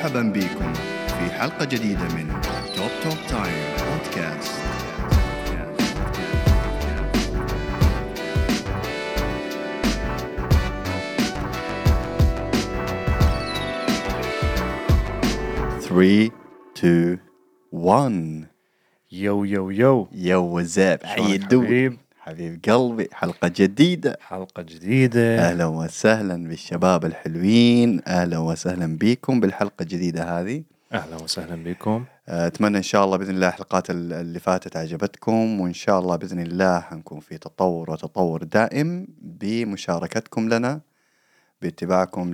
مرحبا بكم في حلقة جديدة من توب توب تايم بودكاست Three, two, one. يو يو يو Yo, what's up? How you شلونك doing? حبيب؟ قلبي حلقة جديدة. حلقة جديدة. أهلا وسهلا بالشباب الحلوين. أهلا وسهلا بكم بالحلقة الجديدة هذه. أهلا وسهلا بكم. أه، أتمنى إن شاء الله بإذن الله الحلقات ال- اللي فاتت عجبتكم وإن شاء الله بإذن الله حنكون في تطور وتطور دائم بمشاركتكم لنا باتباعكم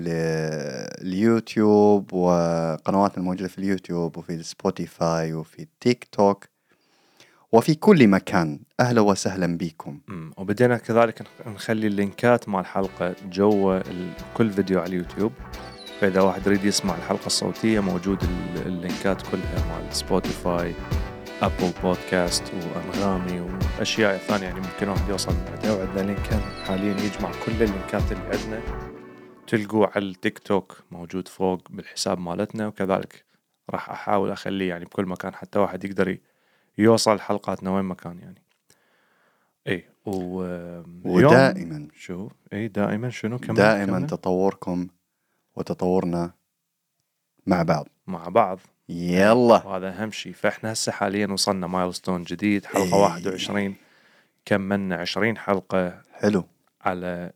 لليوتيوب وقنواتنا الموجودة في اليوتيوب وفي سبوتيفاي وفي تيك توك. وفي كل مكان أهلا وسهلا بكم. وبدينا كذلك نخ- نخلي اللينكات مع الحلقة جوا كل فيديو على اليوتيوب. فإذا واحد يريد يسمع الحلقة الصوتية موجود ال- اللينكات كلها مع سبوتيفاي Apple Podcast وأنغامي وأشياء ثانية. يعني ممكن واحد يوصل من عندها وعندنا link حاليا يجمع كل اللينكات اللي عندنا. تلقوه على التيك توك موجود فوق بالحساب مالتنا. وكذلك راح أحاول أخليه يعني بكل مكان حتى واحد يقدر يوصل حلقاتنا وين ما كان يعني. اي و ودائما. شو؟ اي دائما شنو كمان؟ دائما كمان؟ تطوركم وتطورنا مع بعض. مع بعض. يلا. وهذا أهم شيء. فإحنا هسه حاليا وصلنا مايلستون جديد حلقة إيه. 21 كملنا 20 حلقة حلو. على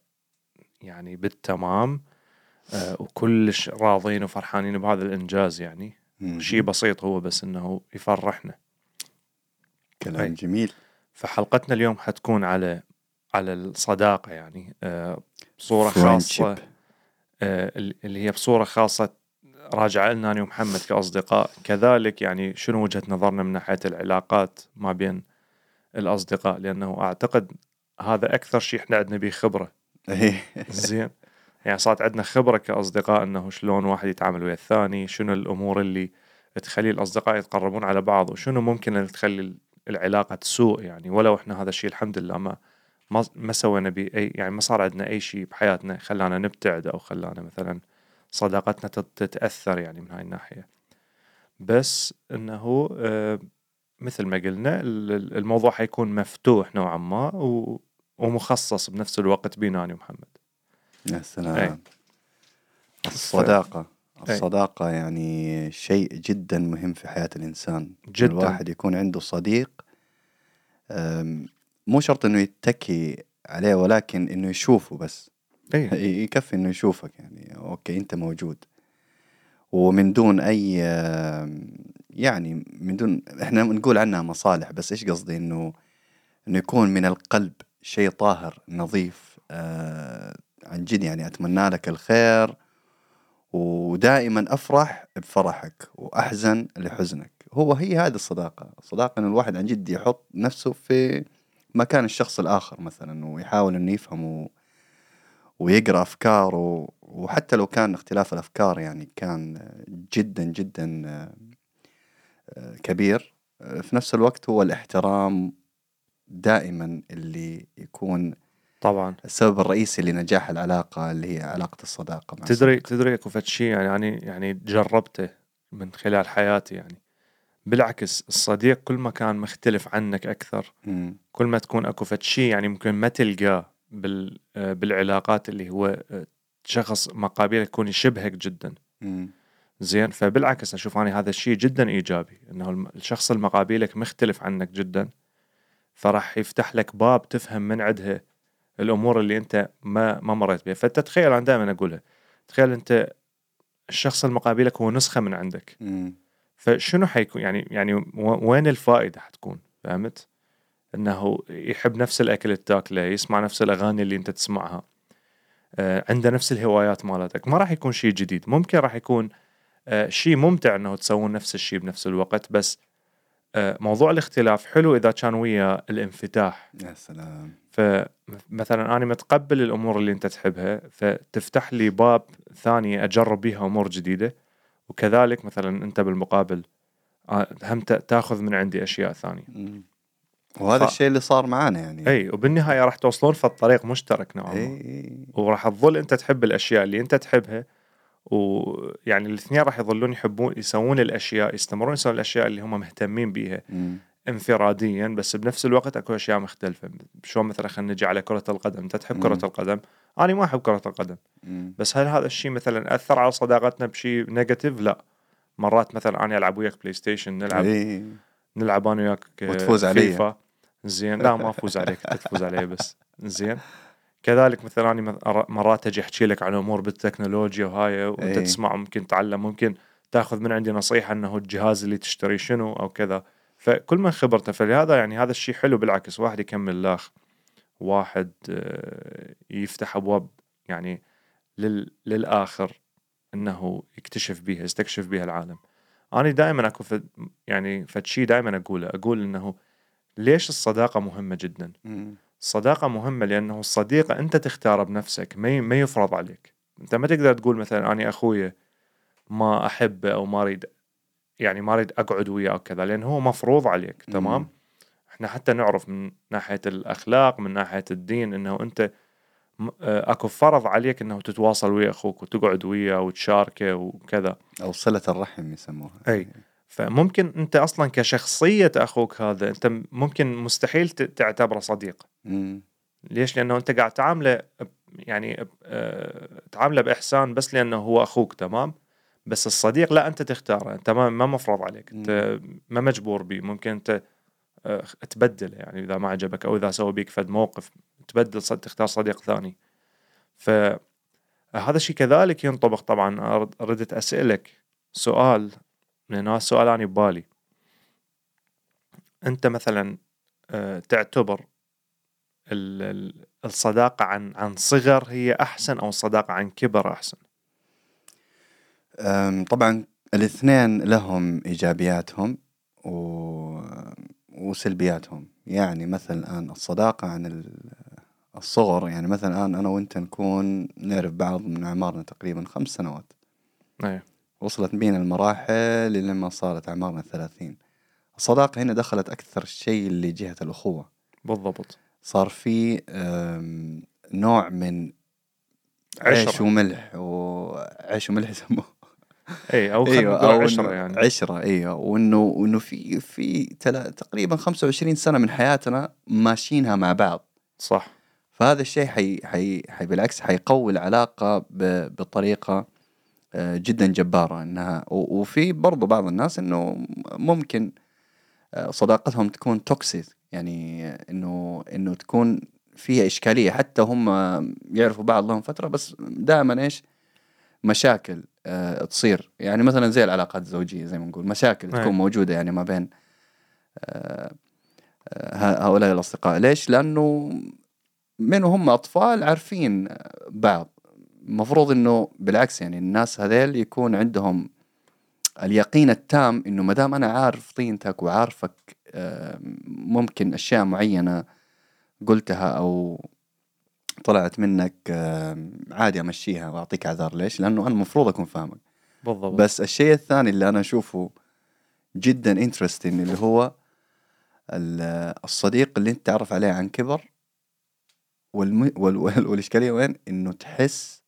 يعني بالتمام. آه وكلش راضين وفرحانين بهذا الإنجاز يعني. شيء بسيط هو بس إنه يفرحنا. كلام أي. جميل فحلقتنا اليوم حتكون على على الصداقة يعني آه بصورة. خاصة آه، اللي هي بصورة خاصة راجعة لنا أنا ومحمد كأصدقاء كذلك يعني شنو وجهة نظرنا من ناحية العلاقات ما بين الأصدقاء لأنه أعتقد هذا أكثر شيء إحنا عندنا به خبرة إيه. زين يعني صارت عندنا خبرة كأصدقاء أنه شلون واحد يتعامل ويا الثاني شنو الأمور اللي تخلي الأصدقاء يتقربون على بعض وشنو ممكن اللي تخلي العلاقة تسوء يعني ولو إحنا هذا الشيء الحمد لله ما ما ما سوينا به أي يعني ما صار عندنا أي شيء بحياتنا خلانا نبتعد أو خلانا مثلا صداقتنا تت- تتأثر يعني من هاي الناحية بس إنه آه، مثل ما قلنا ال- ال- الموضوع حيكون مفتوح نوعا ما ومخصص بنفس الوقت بينا أنا ومحمد يا. سلام الصداقة أي. الصداقة يعني شيء جدا مهم في حياة الإنسان. جداً. الواحد يكون عنده صديق مو شرط إنه يتكي عليه ولكن إنه يشوفه بس. اي يكفي إنه يشوفك يعني. أوكي أنت موجود. ومن دون أي يعني من دون إحنا نقول عنها مصالح بس إيش قصدي؟ إنه إنه يكون من القلب شيء طاهر نظيف آه عن جد يعني أتمنى لك الخير. ودائما أفرح بفرحك وأحزن لحزنك. هو هي هذه الصداقة. الصداقة إن الواحد عن جد يحط نفسه في مكان الشخص الآخر مثلا ويحاول إنه يفهمه ويقرأ أفكاره. وحتى لو كان اختلاف الأفكار يعني كان جدا جدا كبير في نفس الوقت هو الاحترام دائما اللي يكون طبعا. السبب الرئيسي لنجاح العلاقة اللي هي علاقة الصداقة مع تدري تدري اكو فد شيء يعني يعني يعني جربته من خلال حياتي يعني. بالعكس الصديق كل ما كان مختلف عنك أكثر مم. كل ما تكون اكو فد شيء يعني ممكن ما تلقاه بال بالعلاقات اللي هو آه، شخص مقابلك يكون يشبهك جدا. مم. زين؟ فبالعكس أشوف أنا هذا الشيء جدا إيجابي إنه الشخص اللي مقابلك مختلف عنك جدا فراح يفتح لك باب تفهم من عندها الأمور اللي أنت ما ما مريت بها. فانت تخيل أنا دائما أقولها تخيل أنت الشخص اللي مقابلك هو نسخة من عندك. مم. فشنو حيكون؟ يعني يعني وين الفائدة حتكون؟ فهمت؟ إنه يحب نفس الأكل اللي تاكله يسمع نفس الأغاني اللي أنت تسمعها. آه، عنده نفس الهوايات مالتك. ما راح يكون شيء جديد. ممكن راح يكون آه، شيء ممتع إنه تسوون نفس الشيء بنفس الوقت بس موضوع الاختلاف حلو إذا كان ويا الانفتاح. يا سلام. فمثلا أنا متقبل الأمور اللي أنت تحبها فتفتح لي باب ثاني أجرب بيها أمور جديدة. وكذلك مثلا أنت بالمقابل آه، هم تأخذ من عندي أشياء ثانية. وهذا ف- الشيء اللي صار معانا يعني. إي وبالنهاية راح توصلون في الطريق مشترك نوعا ما وراح تظل أنت تحب الأشياء اللي أنت تحبها ويعني الاثنين راح يظلون يحبون يسوون الأشياء يستمرون يسوون الأشياء اللي هم مهتمين بيها مم. انفراديا بس بنفس الوقت أكو أشياء مختلفة. شلون مثلا خلينا نجي على كرة القدم. أنت تحب مم. كره القدم؟ أنا ما أحب كرة القدم. مم. بس هل هذا الشيء مثلا أثر على صداقتنا بشيء negative لا. مرات مثلا أنا ألعب وياك بلاي ستيشن نلعب إيه. نلعب أنا وياك آه، وتفوز علي. زين. لا ما أفوز عليك. تفوز علي بس. زين. كذلك مثلا أنا مر- مرات أجي أحكي لك عن أمور بالتكنولوجيا وهاي وأنت إيه. تسمع ممكن تعلم ممكن تأخذ من عندي نصيحة إنه الجهاز اللي تشتري شنو أو كذا فكل من خبرته فلهذا يعني هذا الشيء حلو بالعكس واحد يكمل لاخ واحد آه، يفتح أبواب يعني لل للآخر إنه يكتشف بيها يستكشف بيها العالم أنا دائما اكو فد يعني فد شيء دائما أقوله أقول إنه ليش الصداقة مهمة جدا. الصداقه مهمة لأنه الصديق أنت تختاره بنفسك ما يفرض عليك أنت ما تقدر تقول مثلا أنا أخوي ما أحبه أو ما أريد يعني ما أريد أقعد وياه أو كذا لأن هو مفروض عليك. تمام إحنا حتى نعرف من ناحية الأخلاق من ناحية الدين إنه أنت آه، أكو فرض عليك إنه تتواصل ويا أخوك وتقعد وياه وتشاركه وكذا أو صلة الرحم يسموها أي. فممكن أنت أصلا كشخصية أخوك هذا أنت ممكن مستحيل تعتبره صديق مم. ليش؟ لأنه أنت قاعد تعامله يعني آه، تعامله بإحسان بس لأنه هو أخوك تمام؟ بس الصديق لا أنت تختاره أنت ما مفروض عليك أنت ما مجبور به ممكن أنت آه، تبدله يعني إذا ما عجبك أو إذا سوى بيك فد موقف تبدل صد تختار صديق ثاني فهذا الشيء كذلك ينطبق طبعا ردت أسألك سؤال لأن هذا السؤال اني ببالي أنت مثلا آه، تعتبر ال- ال- الصداقة عن عن صغر هي أحسن أو الصداقة عن كبر أحسن؟ طبعا الاثنين لهم إيجابياتهم و... وسلبياتهم يعني مثلا الآن الصداقة عن ال- الصغر يعني مثلا الآن أنا وأنت نكون نعرف بعض من اعمارنا تقريبا خمس سنوات أيه. وصلت بينا المراحل لما صارت اعمارنا الثلاثين. الصداقة هنا دخلت أكثر شيء لجهة الأخوة. بالضبط. صار في نوع من عيش عشرة. وملح وعيش وملح يسموه. اي أو أو عشرة يعني. عشرة إيوه. وإنه وإنه في في تلا تقريبا 25 سنة من حياتنا ماشيينها مع بعض. صح. فهذا الشيء حي حي حي بالعكس حيقوي العلاقة ب- بطريقة آه، جدا جبارة إنها وفي برضو بعض الناس إنه ممكن آه، صداقتهم تكون توكسيك يعني آه، إنه إنه تكون فيها إشكالية. حتى هم يعرفوا بعض لهم فترة بس دائما إيش؟ مشاكل آه، تصير. يعني مثلا زي العلاقات الزوجية زي ما نقول مشاكل أي. تكون موجودة يعني ما بين هؤلاء الأصدقاء. ليش؟ لأنه من وهم أطفال عارفين بعض. المفروض إنه بالعكس يعني الناس هذيل يكون عندهم اليقين التام إنه ما دام أنا عارف طينتك وعارفك ممكن أشياء معينة قلتها أو طلعت منك عادي أمشيها وأعطيك اعذار ليش؟ لأنه أنا المفروض أكون فاهمك بالضبط بس الشيء الثاني اللي أنا أشوفه جدا انترستنج اللي هو ال- الصديق اللي أنت تعرف عليه عن كبر والم... وال... وال... والإشكالية وين؟ إنه تحس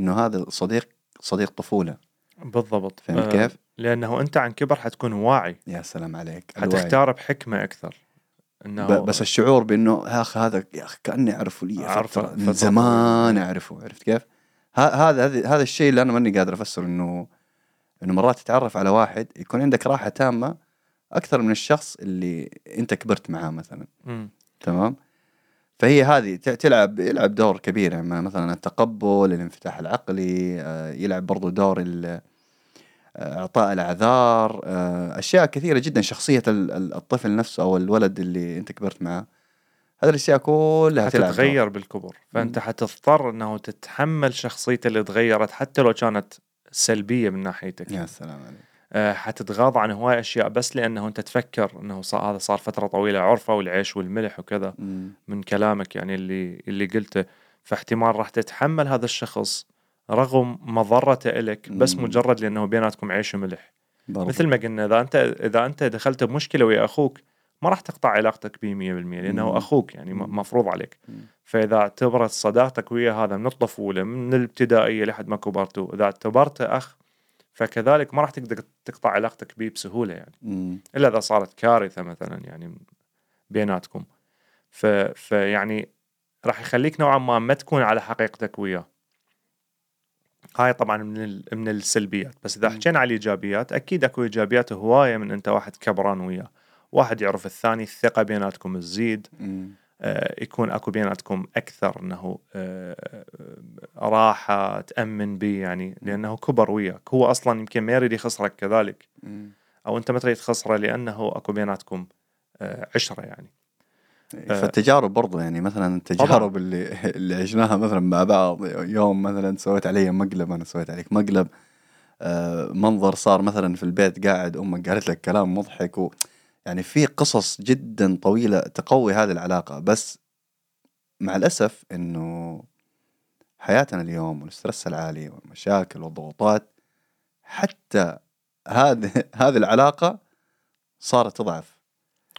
إنه هذا الصديق صديق طفولة بالضبط فهمت آه، كيف؟ لأنه أنت عن كبر حتكون واعي يا سلام عليك. حتختار بحكمة أكثر إنه. بس الشعور بإنه يا أخي هذا يا أخي كأني أعرفه لي فترة من زمان. أعرفه عرفت كيف؟ هذا هذا هذا الشيء اللي أنا ماني قادر أفسره انه إنه مرات تتعرف على واحد يكون عندك راحة تامة أكثر من الشخص اللي أنت كبرت معاه مثلا مم. تمام فهي هذه تلعب يلعب دور كبير يعني مثلا التقبل الانفتاح العقلي آه، يلعب برضو دور آه، إعطاء الأعذار آه، أشياء كثيرة جدا شخصية ال- ال- الطفل نفسه أو الولد اللي أنت كبرت معاه هذه الأشياء كلها. حتتغير بالكبر. فأنت حتضطر إنه تتحمل شخصيته اللي تغيرت حتى لو كانت سلبية من ناحيتك. يا سلام عليك. حتتغاضى عن هواي أشياء بس لأنه أنت تفكر إنه صار هذا صار فترة طويلة عرفة والعيش والملح وكذا مم. من كلامك يعني اللي اللي قلته فاحتمال راح تتحمل هذا الشخص رغم مضرته لك بس مم. مجرد لأنه بيناتكم عيش وملح برضو. مثل ما قلنا إذا أنت إذا أنت دخلت بمشكلة ويا أخوك ما راح تقطع علاقتك به 100% لأنه مم. أخوك يعني. مفروض عليك مم. فإذا اعتبرت صداقتك ويا هذا من الطفولة من الابتدائية لحد ما كبرتوا إذا اعتبرته أخ فكذلك ما راح تقدر تقطع علاقتك به بسهولة يعني. مم. إلا إذا صارت كارثة مثلا يعني بيناتكم. ف... فيعني راح يخليك نوعا ما ما تكون على حقيقتك وياه. هاي طبعا من ال... من السلبيات. بس إذا. حكينا على الإيجابيات أكيد أكو إيجابيات هواية من أنت واحد كبران وياه. واحد يعرف الثاني الثقة بيناتكم تزيد. يكون أكو بيناتكم أكثر إنه آه، راحة تأمن به يعني لأنه كبر وياك هو أصلا يمكن ما يريد يخسرك كذلك. أو أنت ما تريد تخسره لأنه أكو بيناتكم آه، عشرة يعني آه. فالتجارب برضو يعني مثلا التجارب اللي اللي عشناها مثلا مع بعض يوم مثلا سويت علي مقلب أنا سويت عليك مقلب آه، منظر صار مثلا في البيت قاعد أمك قالت لك كلام مضحك و يعني في قصص جدا طويلة تقوي هذه العلاقة بس مع الأسف إنه حياتنا اليوم وال stress العالي والمشاكل والضغوطات حتى هذه هذه العلاقة صارت تضعف.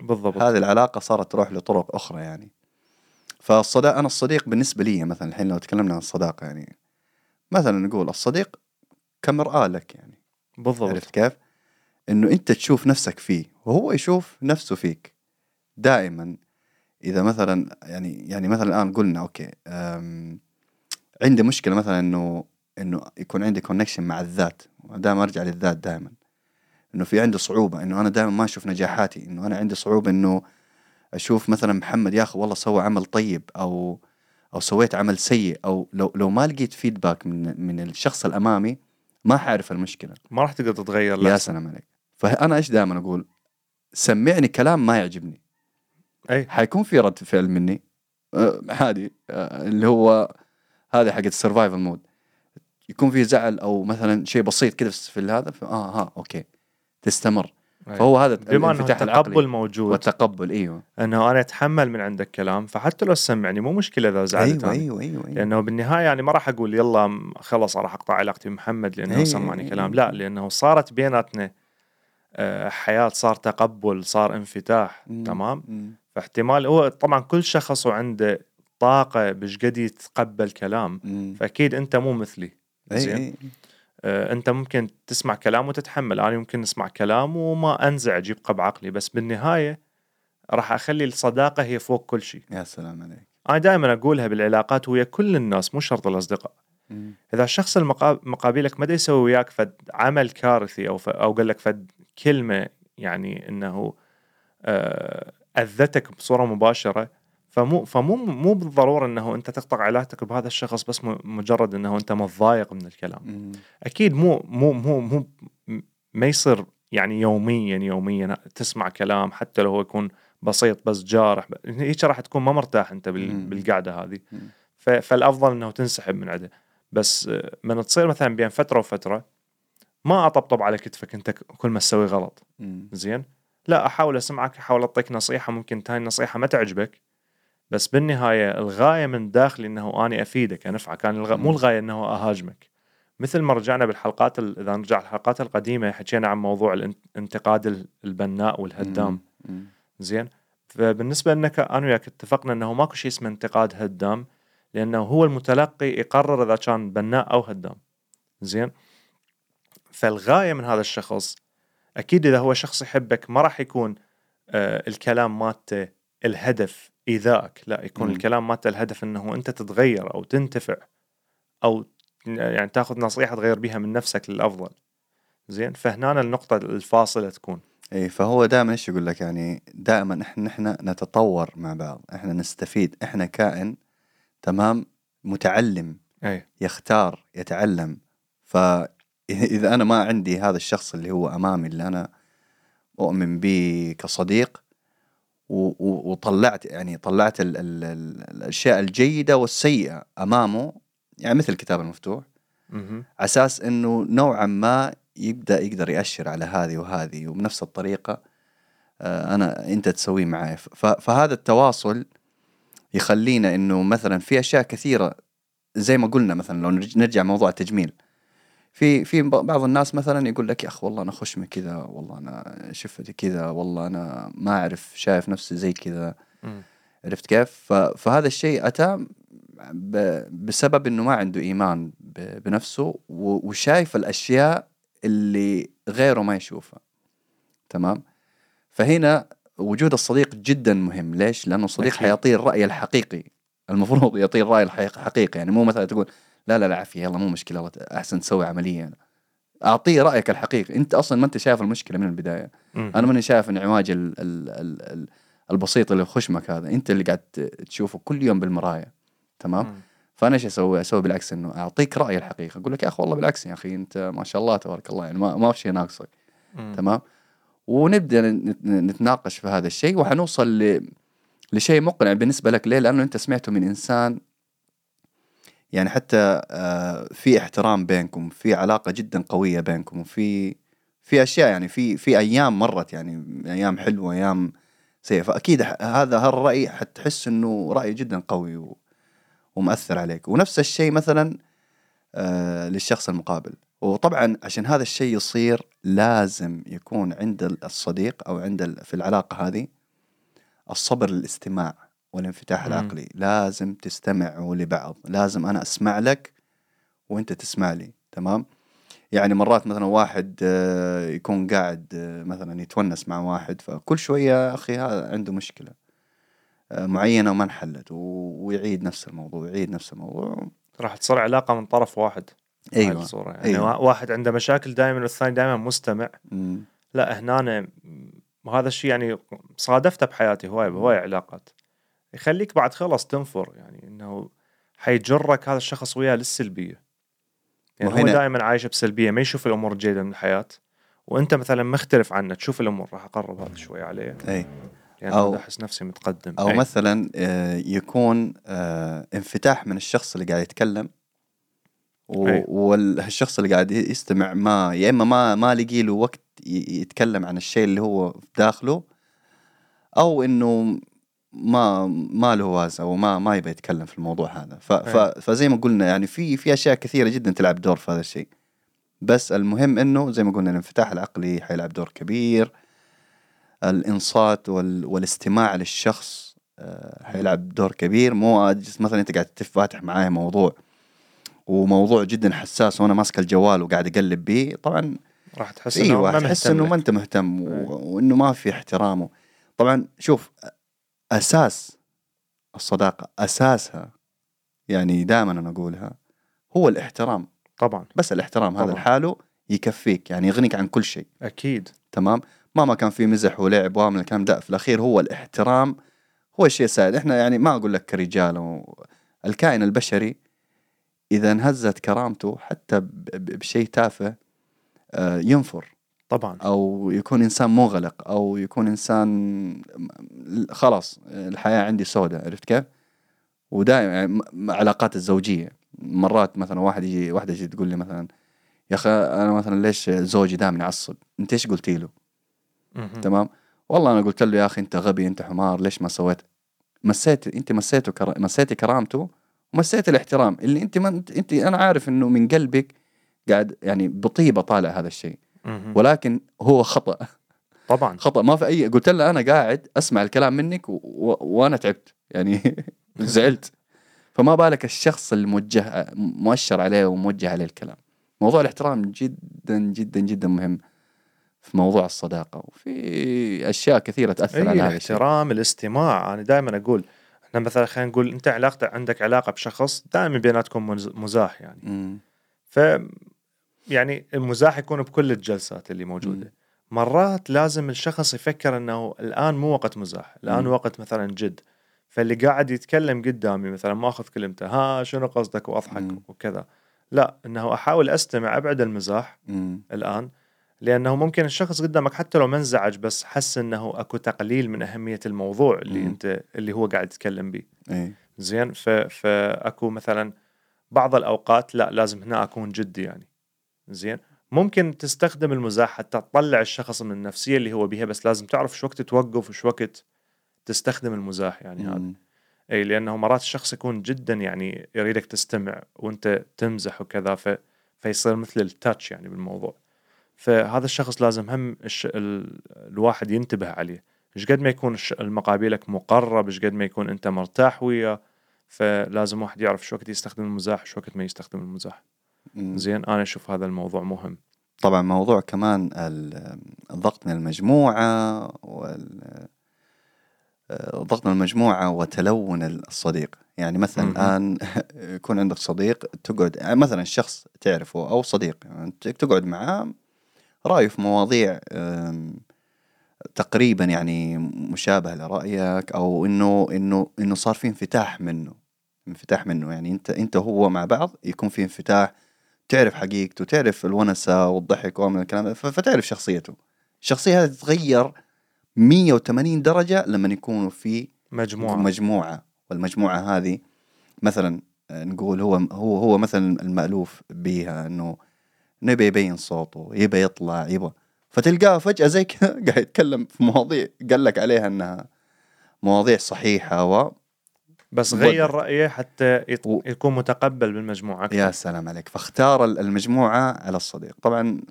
بالضبط. هذه العلاقة صارت تروح لطرق أخرى يعني. فالصداق أنا الصديق بالنسبة لي مثلا الحين لو تكلمنا عن الصداقة يعني مثلا نقول الصديق كمرآة لك يعني. بالضبط. عرفت كيف؟ إنه أنت تشوف نفسك فيه وهو يشوف نفسه فيك. دائما إذا مثلا يعني يعني مثلا الآن قلنا أوكي أم عندي مشكلة مثلا إنه إنه يكون عندي connection مع الذات. دائما أرجع للذات دائما. إنه في عندي صعوبة إنه أنا دائما ما أشوف نجاحاتي. إنه أنا عندي صعوبة إنه أشوف مثلا محمد يا أخي والله سوى عمل طيب أو أو سويت عمل سيء أو لو لو ما لقيت feedback من من الشخص الأمامي ما حعرف المشكلة. ما راح تقدر تتغير يا لا سلام عليك. فأنا إيش دائما أقول؟ سمعني كلام ما يعجبني. أي. حيكون في رد فعل مني. آه، عادي. آه، اللي هو هذا حق ال survival mode يكون في زعل أو مثلا شيء بسيط كذا في هذا آه ها okay. تستمر. أي. فهو هذا بما إنه التقبل موجود. والتقبل إيوه. إنه أنا أتحمل من عندك كلام فحتى لو سمعني مو مشكلة إذا زعلت أيوه أنا. أيوه أيوه, أيوة. لأنه بالنهاية يعني ما راح أقول يلا خلص راح أقطع علاقتي بمحمد لأنه إي سمعني إي كلام. لا لأنه صارت بيناتنا حياة صار تقبل صار انفتاح مم. تمام مم. فاحتمال هو طبعا كل شخص وعنده طاقة بش قد يتقبل كلام مم. فأكيد أنت مو مثلي زين إي آه، أنت ممكن تسمع كلام وتتحمل أنا ممكن أسمع كلام وما انزعج يبقى بعقلي بس بالنهاية راح أخلي الصداقة هي فوق كل شيء يا سلام عليك أنا دائما أقولها بالعلاقات ويا كل الناس مو شرط الأصدقاء مم. إذا الشخص المقا- مقابلك ما يسوي وياك فد عمل كارثي أو ف... أو قال لك فد كلمة يعني إنه آه، أذتك بصورة مباشرة فمو فمو مو بالضرورة إنه أنت تقطع علاقتك بهذا الشخص بس مجرد إنه أنت متضايق من الكلام مم. أكيد مو مو مو مو ما يصير يعني يوميا يوميا تسمع كلام حتى لو هو يكون بسيط بس جارح هيك راح تكون ما مرتاح أنت. بالقعدة هذه مم. فالأفضل إنه تنسحب من عنده بس آه، من تصير مثلا بين فترة وفترة ما أطبطب على كتفك أنت كل ما تسوي غلط. زين؟ لا أحاول أسمعك أحاول أعطيك نصيحة ممكن هاي النصيحة ما تعجبك بس بالنهاية الغاية من داخلي إنه أني أفيدك انفعك أنا الغ... مو. الغاية إنه أهاجمك. مثل ما رجعنا بالحلقات ال... إذا نرجع الحلقات القديمة حكينا عن موضوع الانتقاد ال- البناء والهدام. زين؟ فبالنسبة لنا أنا وياك اتفقنا إنه ماكو شيء اسمه انتقاد هدام لأنه هو المتلقي يقرر إذا كان بناء أو هدام. زين؟ فالغاية من هذا الشخص أكيد إذا هو شخص يحبك ما راح يكون آه الكلام مالته الهدف ايذائك لا يكون مم. الكلام مالته الهدف إنه أنت تتغير أو تنتفع أو يعني تاخذ نصيحة تغير بها من نفسك للأفضل. زين؟ فهنا النقطة الفاصلة تكون. اي فهو دائما إيش يقول لك؟ يعني دائما إحنا إحنا نتطور مع بعض إحنا نستفيد إحنا كائن تمام متعلم اي يختار يتعلم فاذا أنا ما عندي هذا الشخص اللي هو أمامي اللي أنا اؤمن به كصديق وطلعت يعني طلعت ال ال ال الأشياء الجيدة والسيئة أمامه يعني مثل الكتاب المفتوح. على أساس إنه نوعا ما يبدأ يقدر يأشر على هذه وهذه وبنفس الطريقة آه، أنا أنت تسويه معي فهذا التواصل يخلينا إنه مثلا في أشياء كثيرة زي ما قلنا مثلا لو نرج- نرجع موضوع التجميل في في بعض الناس مثلا يقول لك يا اخ والله أنا خشمي كذا والله أنا شفتي كذا والله أنا ما أعرف شايف نفسي زي كذا. عرفت كيف؟ فهذا الشيء أتى بسبب إنه ما عنده إيمان بنفسه وشايف الأشياء اللي غيره ما يشوفها تمام؟ فهنا وجود الصديق جدا مهم ليش؟ لأنه الصديق. حيعطيه الراي الحقيقي المفروض يعطيه الراي الحقيقي يعني مو مثلا تقول لا لا لا عافيه يلا مو مشكلة والله أحسن تسوي عمليه أعطيه رأيك الحقيقي أنت أصلا ما أنت شايف المشكلة من البداية مم. أنا ماني شايف انعواج ال ال ال ال البسيط اللي خشمك هذا أنت اللي قاعد تشوفه كل يوم بالمرايه تمام مم. فأنا إيش أسوي؟ أسوي بالعكس إنه أعطيك رايي الحقيقي أقول لك يا أخي والله بالعكس يا أخي أنت ما شاء الله تبارك الله يعني ما, ما في شيء ناقصك. تمام ونبدأ نت- نتناقش في هذا الشيء وحنوصل ل... لشيء مقنع بالنسبة لك ليه؟ لأنه أنت سمعته من إنسان يعني حتى آه، في احترام بينكم في علاقة جدا قوية بينكم وفي في أشياء يعني في في أيام مرت يعني أيام حلوة أيام سيئة. فأكيد ح- هذا هالراي حتحس إنه رأي جدا قوي. ومؤثر عليك. ونفس الشيء مثلا آه للشخص المقابل. وطبعا عشان هذا الشيء يصير لازم يكون عند الصديق أو عند في العلاقة هذه الصبر للاستماع. والانفتاح مم. العقلي. لازم تستمعوا لبعض. لازم أنا أسمع لك وأنت تسمع لي. تمام؟ يعني مرات مثلا واحد آه، يكون قاعد آه، مثلا يتونس مع واحد فكل شوية يا أخي هذا عنده مشكلة آه، معينة وما انحلت ويعيد نفس الموضوع يعيد نفس الموضوع. راح تصير علاقة من طرف واحد. أيوه. الصورة يعني. أيوة. واحد عنده مشاكل دائما والثاني دائما مستمع. مم. لا هنا أنا وهذا الشيء يعني صادفته بحياتي هواي بهواي علاقات. يخليك بعد خلص تنفر يعني إنه حيجرك هذا الشخص وياه للسلبية. يعني هو دائما عايش بسلبية ما يشوف الأمور الجيده من الحياة. وأنت مثلا مختلف عنه تشوف الأمور راح أقرب هذا شوي عليه. أي. يعني أو- أحس نفسي متقدم. أو أي. مثلا آه، يكون آه، انفتاح من الشخص اللي قاعد يتكلم. والشخص اللي قاعد يستمع ما يا إما ما ما لقي له وقت يتكلم عن الشيء اللي هو في داخله أو إنه ما ما له وازع أو ما ما يبي يتكلم في الموضوع هذا ف ف أي. فزي ما قلنا يعني في في أشياء كثيرة جدا تلعب دور في هذا الشيء بس المهم إنه زي ما قلنا الانفتاح العقلي حيلعب دور كبير الإنصات وال والاستماع للشخص آه، حيلعب دور كبير مو مثلا أنت قاعد تفاتح معايا موضوع وموضوع جدا حساس وأنا ماسك الجوال وقاعد أقلب به طبعا راح تحس إنه ما تحس إنه. ما أنت مهتم أي. و... وإنه ما في احترامه طبعا شوف أساس الصداقة أساسها يعني دائما أنا أقولها هو الاحترام. طبعا. بس الاحترام هذا طبعاً. لحاله يكفيك يعني يغنيك عن كل شيء. أكيد. تمام؟ مهما كان في مزح ولعب ومن الكلام ده في الأخير هو الاحترام هو الشيء السائد إحنا يعني ما أقول لك كرجال و... الكائن البشري إذا انهزت كرامته حتى بشيء تافه آه، ينفر. طبعا أو يكون إنسان مغلق أو يكون إنسان خلاص الحياة عندي سوداء عرفت كيف؟ ودائما يعني علاقات الزوجية مرات مثلا واحد يجي واحدة تجي تقول لي مثلا يا أخي أنا مثلا ليش زوجي دائما يعصب؟ أنت إيش قلتي له؟ تمام؟ والله أنا قلت له يا أخي أنت غبي أنت حمار ليش ما سويت؟ مسيت أنت مسيته كرا... مسيتي كرامته ومسيت الاحترام اللي أنت ما أنت, أنا عارف إنه من قلبك قاعد يعني بطيبة طالع هذا الشيء. ولكن هو خطأ. طبعا. خطأ. ما في اي قلت له أنا قاعد أسمع الكلام منك و... و... وأنا تعبت. يعني زعلت. فما بالك الشخص الموجه مؤشر عليه وموجه عليه الكلام. موضوع الاحترام جدا جدا جدا مهم في موضوع الصداقة. وفي أشياء كثيرة تأثر على هذا الاحترام الاستماع. أنا دائما أقول إحنا مثلا خلينا نقول أنت علاقتك عندك علاقة بشخص دائما بيناتكم مز- مزاح يعني. مم. يعني المزاح يكون بكل الجلسات اللي موجودة مرات لازم الشخص يفكر إنه الآن مو وقت مزاح الآن مم. وقت مثلا جد فاللي قاعد يتكلم قدامي مثلا ما أخذ كلمته ها شنو قصدك وأضحك مم. وكذا لا إنه أحاول أستمع أبعد المزاح مم. الآن لأنه ممكن الشخص قدامك حتى لو ما انزعج بس حس إنه أكو تقليل من أهمية الموضوع اللي مم. أنت اللي هو قاعد يتكلم به اي زين. فأكو مثلا بعض الأوقات لا لازم هنا أكون جدي يعني زين ممكن تستخدم المزاح حتى تطلع الشخص من النفسية اللي هو بيها بس لازم تعرف شو وقت توقف وشو وقت تستخدم المزاح يعني هذا. إي لأنه مرات الشخص يكون جدا يعني يريدك تستمع وأنت تمزح وكذا ف... فيصير مثل التاتش يعني بالموضوع فهذا الشخص لازم هم الش... ال... الواحد ينتبه عليه إيش قد ما يكون الش... المقابلك مقرب إيش قد ما يكون أنت مرتاح وياه فلازم واحد يعرف شو وقت يستخدم المزاح شو وقت ما يستخدم المزاح. زين أنا أشوف هذا الموضوع مهم. طبعا موضوع كمان ال- الضغط من المجموعة وال الضغط من المجموعة وتلون الصديق. يعني مثلا. الآن يكون عندك صديق تقعد مثلا شخص تعرفه أو صديق يعني تقعد معاه رأيه في مواضيع تقريبا يعني مشابهة لرأيك أو إنه إنه إنه صار في انفتاح منه انفتاح منه. يعني أنت أنت وهو مع بعض يكون في انفتاح تعرف حقيقته تعرف الونسة والضحك ومن الكلام ده فتعرف شخصيته. الشخصية هذه تتغير 180 درجة لما يكونوا في مجموعة. مجموعة. والمجموعة هذه مثلا آه، نقول هو هو هو مثلا المألوف بيها إنه نبي يبين صوته يبي يطلع يبغى. فتلقاه فجأة زي كذا قاعد يتكلم في مواضيع قال لك عليها إنها مواضيع صحيحة و بس. غير رأيه حتى يكون متقبل بالمجموعة أكثر. يا سلام عليك فاختار ال- المجموعة على الصديق طبعا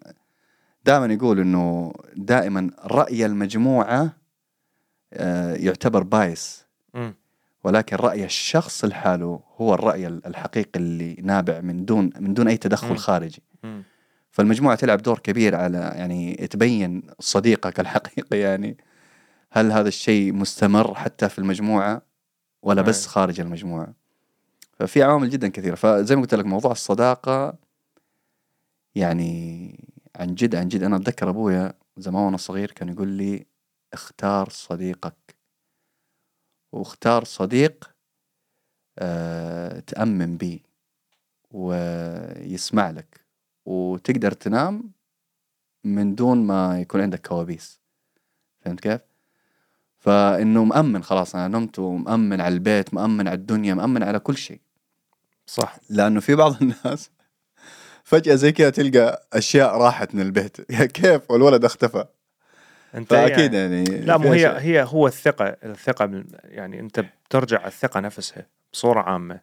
دائما يقول إنه دائما رأي المجموعة آه، يعتبر بايس. ولكن رأي الشخص لحاله هو الرأي ال- الحقيقي اللي نابع من دون من دون أي تدخل. خارجي مم. فالمجموعة تلعب دور كبير على يعني تبين صديقك الحقيقي يعني هل هذا الشيء مستمر حتى في المجموعة ولا بس أي. خارج المجموعة ففي عوامل جدا كثيرة فزي ما قلت لك موضوع الصداقة يعني عن جد عن جد أنا أتذكر أبويا زمان وأنا صغير كان يقول لي اختار صديقك واختار صديق آه تأمن بيه ويسمع لك وتقدر تنام من دون ما يكون عندك كوابيس فهمت كيف؟ فإنه مأمن خلاص أنا نمت ومأمن على البيت مأمن على الدنيا مأمن على كل شيء. صح. لأنه في بعض الناس فجأة زي كذا تلقى أشياء راحت من البيت. يا كيف؟ والولد اختفى. أنت فأكيد يعني... يعني لا مو هي. هي هو الثقة الثقة يعني أنت بترجع الثقة نفسها بصورة عامة.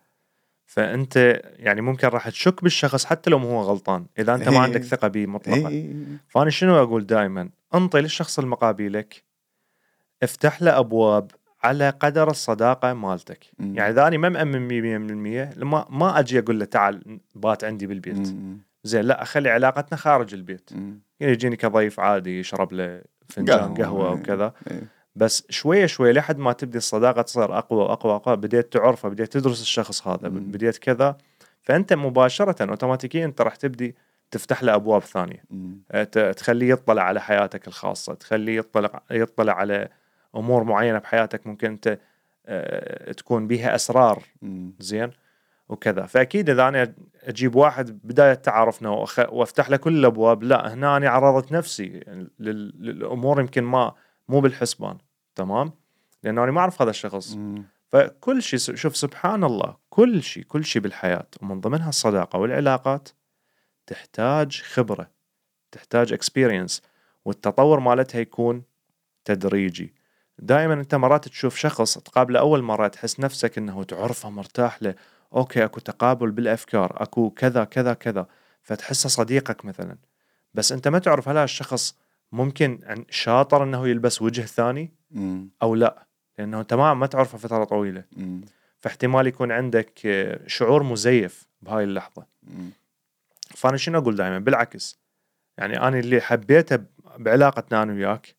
فأنت يعني ممكن راح تشك بالشخص حتى لو هو غلطان. إذا أنت ما. عندك ثقة به مطلقا. فأنا شنو أقول دائما؟ أنطي للشخص المقابلك افتح له أبواب على قدر الصداقة مالتك مم. يعني إذا أنا ما مأمن 100% لما ما أجي أقول له تعال بات عندي بالبيت مم. زين لا أخلي علاقتنا خارج البيت مم. يعني يجيني كضيف عادي يشرب له فنجان قهوة إيه. وكذا إيه. بس شوية شوية لحد ما تبدي الصداقة تصير أقوى وأقوى وأقوى بديت تعرفه بديت تدرس الشخص هذا مم. بديت كذا فأنت مباشرة اوتوماتيكيا أنت راح تبدي تفتح له أبواب ثانية مم. أه، تخليه يطلع على حياتك الخاصة تخليه يطلع يطلع على أمور معينة بحياتك ممكن أنت أه، تكون بها أسرار. زين؟ وكذا. فأكيد إذا أنا أجيب واحد بداية تعارفنا وأفتح له كل الأبواب لا هنا أنا عرضت نفسي لل- للأمور يمكن ما مو بالحسبان. تمام؟ لأنه أنا ما أعرف هذا الشخص. مم. فكل شيء شوف سبحان الله كل شيء كل شيء بالحياة ومن ضمنها الصداقة والعلاقات تحتاج خبرة تحتاج experience والتطور مالتها يكون تدريجي. دائما أنت مرات تشوف شخص تقابله أول مرة تحس نفسك إنه تعرفه مرتاح له. okay أكو تقابل بالأفكار أكو كذا كذا كذا. فتحسه صديقك مثلا. بس أنت ما تعرف هل هالشخص ممكن شاطر إنه يلبس وجه ثاني. أو لا؟ لأنه أنت ما ما تعرفه فترة طويلة. فاحتمال يكون عندك شعور مزيف بهاي اللحظة. فأنا شنو أقول دائما؟ بالعكس. يعني أنا اللي حبيته بعلاقتنا أنا وياك.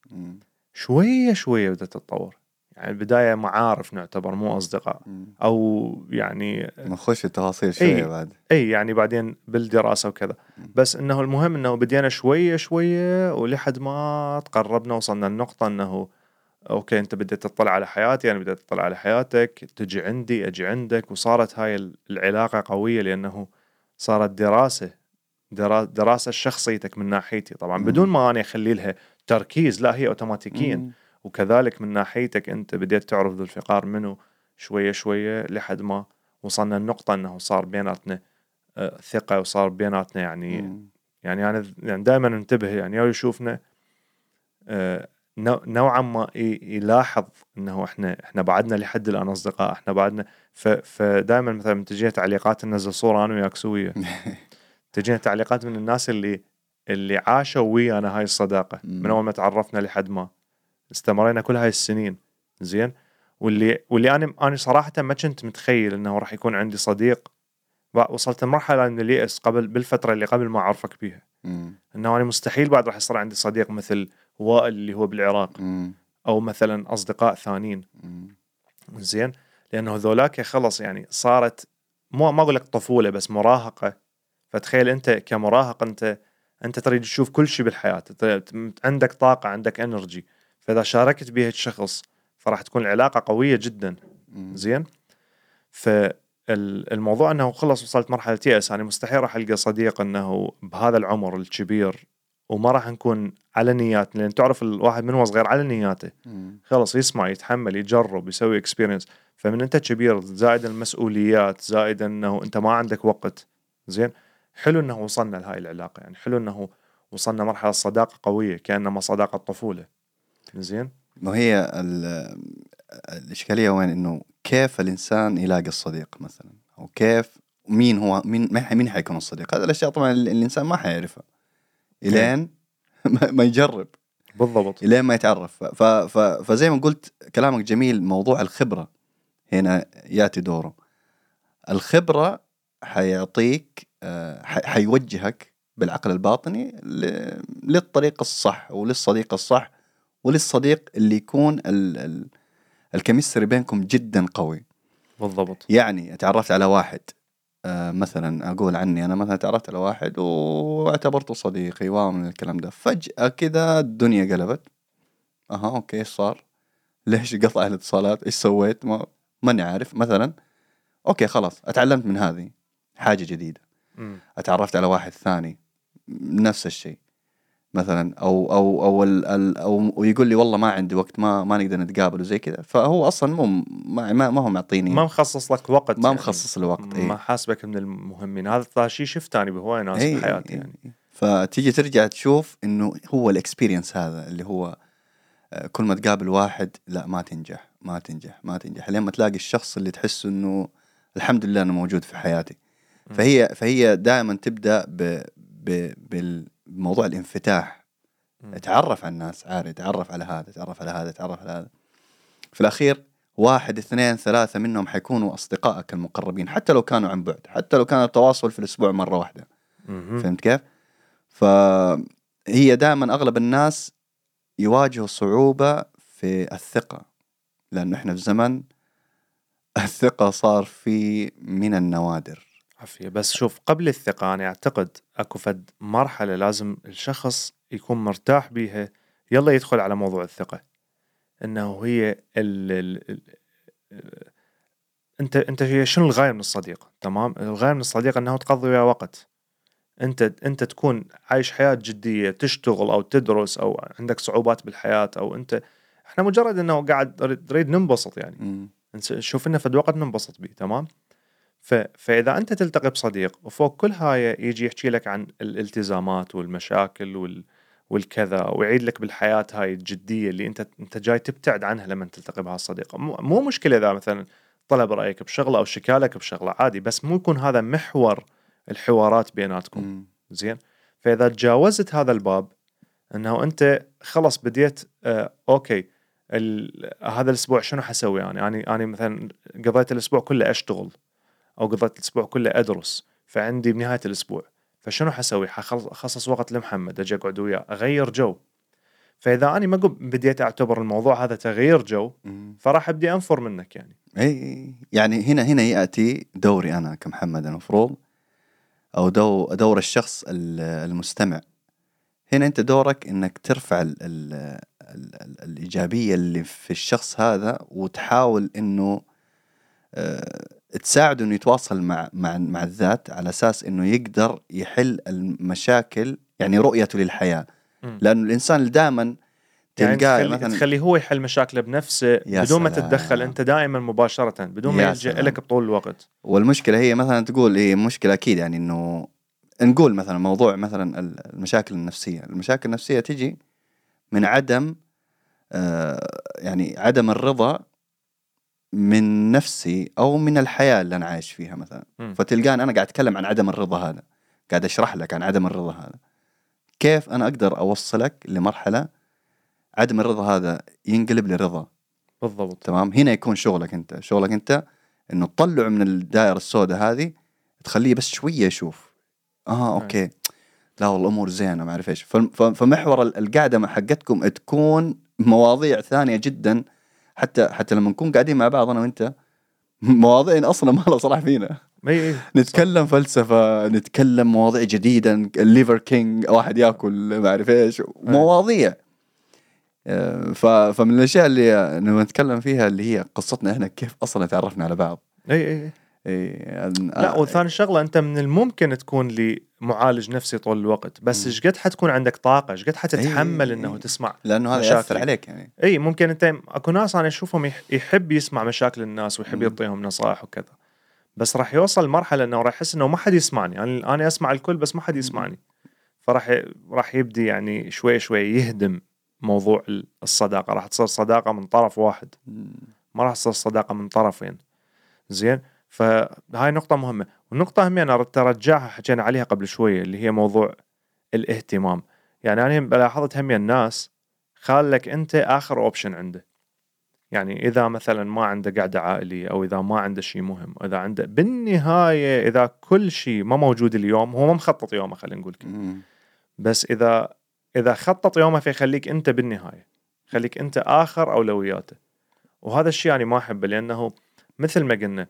شوية شوية بدأت تتطور يعني البداية معارف نعتبر مو أصدقاء. أو يعني نخش التفاصيل شوية إيه. بعد إي يعني بعدين بالدراسة وكذا. بس إنه المهم إنه بدينا شوية شوية ولحد ما تقربنا وصلنا النقطه إنه أوكي أنت بديت تطلع على حياتي أنا بديت أطلع على حياتك تجي عندي أجي عندك وصارت هاي العلاقة قوية لأنه صارت دراسة درا- دراسة شخصيتك من ناحيتي طبعا. بدون ما أنا أخلي لها تركيز لا هي اوتوماتيكيا مم. وكذلك من ناحيتك أنت بديت تعرف ذو الفقار منه شوية شوية لحد ما وصلنا النقطه إنه صار بيناتنا آه، ثقة وصار بيناتنا يعني مم. يعني أنا يعني دائما انتبه يعني يا يشوفنا آه، نوع- نوعا ما يلاحظ إنه إحنا إحنا بعدنا لحد الآن أصدقاء إحنا بعدنا فدائما مثلا من تجي تعليقات ننزل صوره أنا وياك سوية تجينا تعليقات من الناس اللي اللي عاشوا ويانا هاي الصداقة مم. من أول ما تعرفنا لحد ما. استمرينا كل هاي السنين. زين؟ واللي واللي أنا أنا صراحة ما كنت متخيل إنه راح يكون عندي صديق. وصلت لمرحلة من اليأس قبل بالفترة اللي قبل ما أعرفك بيها. مم. إنه أنا مستحيل بعد راح يصير عندي صديق مثل وائل اللي هو بالعراق. مم. أو مثلا أصدقاء ثانيين. زين؟ لأنه هذولاك خلص يعني صارت مو ما أقول لك طفولة بس مراهقة. فتخيل أنت كمراهق أنت أنت تريد تشوف كل شيء بالحياة عندك طاقة عندك انرجي فإذا شاركت به الشخص فراح تكون العلاقة قوية جدا. زين؟ فالموضوع إنه خلص وصلت مرحلة يأس. أنا مستحيل راح ألقى صديق إنه بهذا العمر الكبير وما راح نكون على نيات لأن تعرف الواحد من هو صغير على نياته. خلص يسمع يتحمل يجرب يسوي اكسبيرينس فمن أنت كبير زائد المسؤوليات زائد إنه أنت ما عندك وقت. زين؟ حلو إنه وصلنا لهاي العلاقة يعني حلو إنه وصلنا مرحلة صداقة قوية كأنما صداقة طفولة. زين؟ ما هي ال- الإشكالية وين؟ إنه كيف الإنسان يلاقي الصديق مثلا؟ أو كيف مين هو مين مين حيكون الصديق؟ هذه الأشياء طبعا ال- الإنسان ما حيعرفها. إلين ما يجرب. بالضبط. إلين ما يتعرف. ف ف فزي ما قلت كلامك جميل موضوع الخبرة هنا يأتي دوره. الخبرة حيعطيك حيوجهك بالعقل الباطني للطريق الصح وللصديق الصح وللصديق اللي يكون ال ال ال chemistry بينكم جدا قوي بالضبط يعني تعرفت على واحد آه مثلا أقول عني أنا مثلا تعرفت على واحد واعتبرته صديقي ومن الكلام ده فجأة كذا الدنيا قلبت أها أوكي إيش صار؟ ليش قطع الاتصالات؟ إيش سويت؟ ما ماني عارف مثلا أوكي خلاص أتعلمت من هذه حاجة جديدة مم. أتعرفت على واحد ثاني نفس الشيء مثلا أو أو أو ال ال أو ويقول لي والله ما عندي وقت ما ما نقدر نتقابل وزي كذا فهو أصلا مو ما ما, ما هو معطيني ما مخصص لك وقت ما يعني. مخصص الوقت ما إيه. حاسبك من المهمين هذا شيء شفته أنا بهواي ناس إيه، بحياتي إيه، يعني إيه. فتيجي ترجع تشوف إنه هو الاكسبيرينس هذا اللي هو آه، كل ما تقابل واحد لا ما تنجح ما تنجح ما تنجح لين ما تلاقي الشخص اللي تحس إنه الحمد لله انه موجود في حياتي. فهي فهي دائما تبدأ ب ب بالموضوع الانفتاح مم. اتعرف على الناس عارف اتعرف على هذا اتعرف على هذا اتعرف على هذا في الأخير واحد اثنين ثلاثة منهم حيكونوا أصدقائك المقربين حتى لو كانوا عن بعد حتى لو كان التواصل في الأسبوع مرة واحدة. فهمت كيف؟ فهي دائما أغلب الناس يواجهوا صعوبة في الثقة لأنه إحنا في زمن الثقة صار في من النوادر عافية. بس شوف قبل الثقة أنا أعتقد أكو فد مرحلة لازم الشخص يكون مرتاح بيها يلا يدخل على موضوع الثقة. إنه هي ال ال ال أنت أنت هي شنو الغاية من الصديق؟ تمام؟ الغاية من الصديق إنه تقضي وياه وقت. أنت أنت تكون عايش حياة جدية تشتغل أو تدرس أو عندك صعوبات بالحياة أو أنت إحنا مجرد إنه قاعد نريد ننبسط يعني. نشوف إنه فد وقت ننبسط به تمام؟ ف... فإذا أنت تلتقي بصديق وفوق كل هاي يجي يحكي لك عن الالتزامات والمشاكل وال... والكذا ويعيد لك بالحياة هاي الجدية اللي أنت أنت جاي تبتعد عنها لما تلتقي بهالصديق مو... مو مشكلة إذا مثلا طلب رأيك بشغلة أو شكالك بشغلة عادي بس مو يكون هذا محور الحوارات بيناتكم. زين فإذا تجاوزت هذا الباب إنه أنت خلص بديت آه أوكي. هذا الأسبوع شنو حسوي أنا أنا أنا مثلا قضيت الأسبوع كله أشتغل أو قضيت الأسبوع كله أدرس فعندي بنهاية الأسبوع. فشنو حسوي؟ حخصص وقت لمحمد أجي أقعد وياه. أغير جو. فإذا أنا ما بديت أعتبر الموضوع هذا تغيير جو. فراح أبدي أنفر منك يعني. إي يعني هنا هنا يأتي دوري أنا كمحمد المفروض أو دو دور الشخص ال- المستمع. هنا أنت دورك إنك ترفع ال ال ال ال الإيجابية اللي في الشخص هذا وتحاول إنه آه، تساعده إنه يتواصل مع مع مع الذات على أساس إنه يقدر يحل المشاكل يعني رؤيته للحياة. لأنه الإنسان دائما يعني تلقاه تخلي, مثلا تخلي هو يحل مشاكله بنفسه بدون ما. تتدخل أنت دائما مباشرة بدون ما يلجا. لك بطول الوقت والمشكلة هي مثلا تقول هي مشكلة أكيد يعني إنه نقول مثلا موضوع مثلا المشاكل النفسية، المشاكل النفسية تجي من عدم آه يعني عدم الرضا من نفسي أو من الحياة اللي أنا عايش فيها مثلا،. فتلقاني أنا قاعد أتكلم عن عدم الرضا هذا، قاعد أشرح لك عن عدم الرضا هذا. كيف أنا أقدر أوصلك لمرحلة عدم الرضا هذا ينقلب لرضا؟ بالضبط. تمام؟ هنا يكون شغلك أنت. شغلك أنت إنه تطلعه من الدائرة السوداء هذه تخليه بس شوية يشوف. آه أوكي. لا والله الأمور زينة ما أعرف إيش. فمحور ال- القعدة حقتكم تكون مواضيع ثانية جدا حتى حتى لما نكون قاعدين مع بعض أنا وأنت مواضيع أصلا ما لها صلاح فينا. إي نتكلم فلسفة نتكلم مواضيع جديدة ال Liver King واحد يأكل ما أعرف إيش مواضيع. آه، فمن الأشياء اللي نتكلم فيها اللي هي قصتنا إحنا كيف أصلا تعرفنا على بعض. إي إي. إيه، لا وثاني شغلة أنت من الممكن تكون لي معالج نفسي طول الوقت بس إيش قد حتكون عندك طاقة إيش قد حتتحمل إي. إنه تسمع لأنه هذا. يأثر عليك يعني. اي ممكن أنت أكو ناس أنا أشوفهم يح- يحب يسمع مشاكل الناس ويحب. يعطيهم نصائح وكذا بس راح يوصل لمرحله إنه راح يحس إنه ما حد يسمعني. يعني أنا أسمع الكل بس ما حد يسمعني. فراح ي- راح يبدي يعني شوي شوي يهدم موضوع ال- الصداقة. راح تصير صداقة من طرف واحد. ما راح تصير صداقة من طرفين. زين؟ فهاي نقطة مهمة والنقطة هم أنا أردت أرجعها حكينا عليها قبل شوية اللي هي موضوع الاهتمام يعني أنا بلاحظت هم الناس خالك أنت آخر أوبشن عنده يعني إذا مثلا ما عنده قعدة عائلية أو إذا ما عنده شيء مهم إذا عنده بالنهاية إذا كل شيء ما موجود اليوم هو ما مخطط يومه خلينا نقول. مم. بس إذا إذا خطط يومه فيخليك أنت بالنهاية خليك أنت آخر أولوياته وهذا الشيء أنا ما أحبه لأنه مثل ما قلنا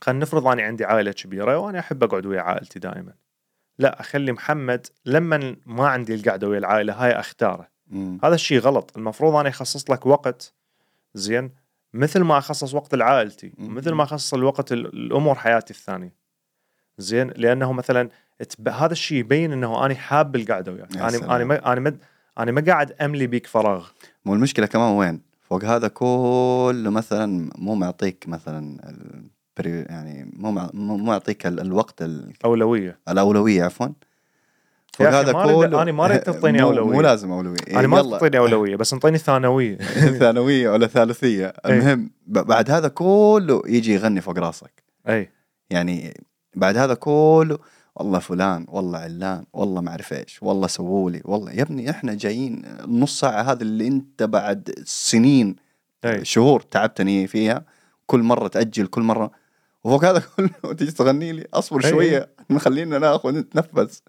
خلينا نفرض أنا عندي عائلة كبيرة وأنا أحب أقعد ويا عائلتي دائما. لا أخلي محمد لما ما عندي القعدة ويا العائلة هاي أختاره. مم. هذا الشيء غلط. المفروض أنا أخصص لك وقت. زين. مثل ما أخصص وقت لعائلتي مم. ومثل ما أخصص الوقت ال- الأمور حياتي الثانية. زين. لأنه مثلا تب... هذا الشيء يبين أنه أنا حاب القعدة وياك. يا أنا سلام. أنا ما أنا ما أنا ما قاعد أملي بيك فراغ. مو المشكلة كمان وين؟ فوق هذا كله مثلا مو معطيك مثلا يعني مو مو ال- الوقت ال- أولوية. الأولوية عفوا. يا هذا ما كله أنا ما أريد تعطيني أولوية. مو لازم أولوية. أنا ما يلا. تعطيني أولوية بس انطيني ثانوية. ثانوية ولا ثالثية. إيه. المهم بعد هذا كله يجي يغني فوق راسك. أي يعني بعد هذا كله والله فلان والله علان والله ما أعرف إيش والله سووا لي والله يا ابني إحنا جايين النص ساعة هذه اللي أنت بعد سنين أي شهور تعبتني فيها كل مرة تأجل كل مرة وفوق هذا كله تيجي تغني لي. أصبر أي. شوية. خلينا ناخذ نتنفس.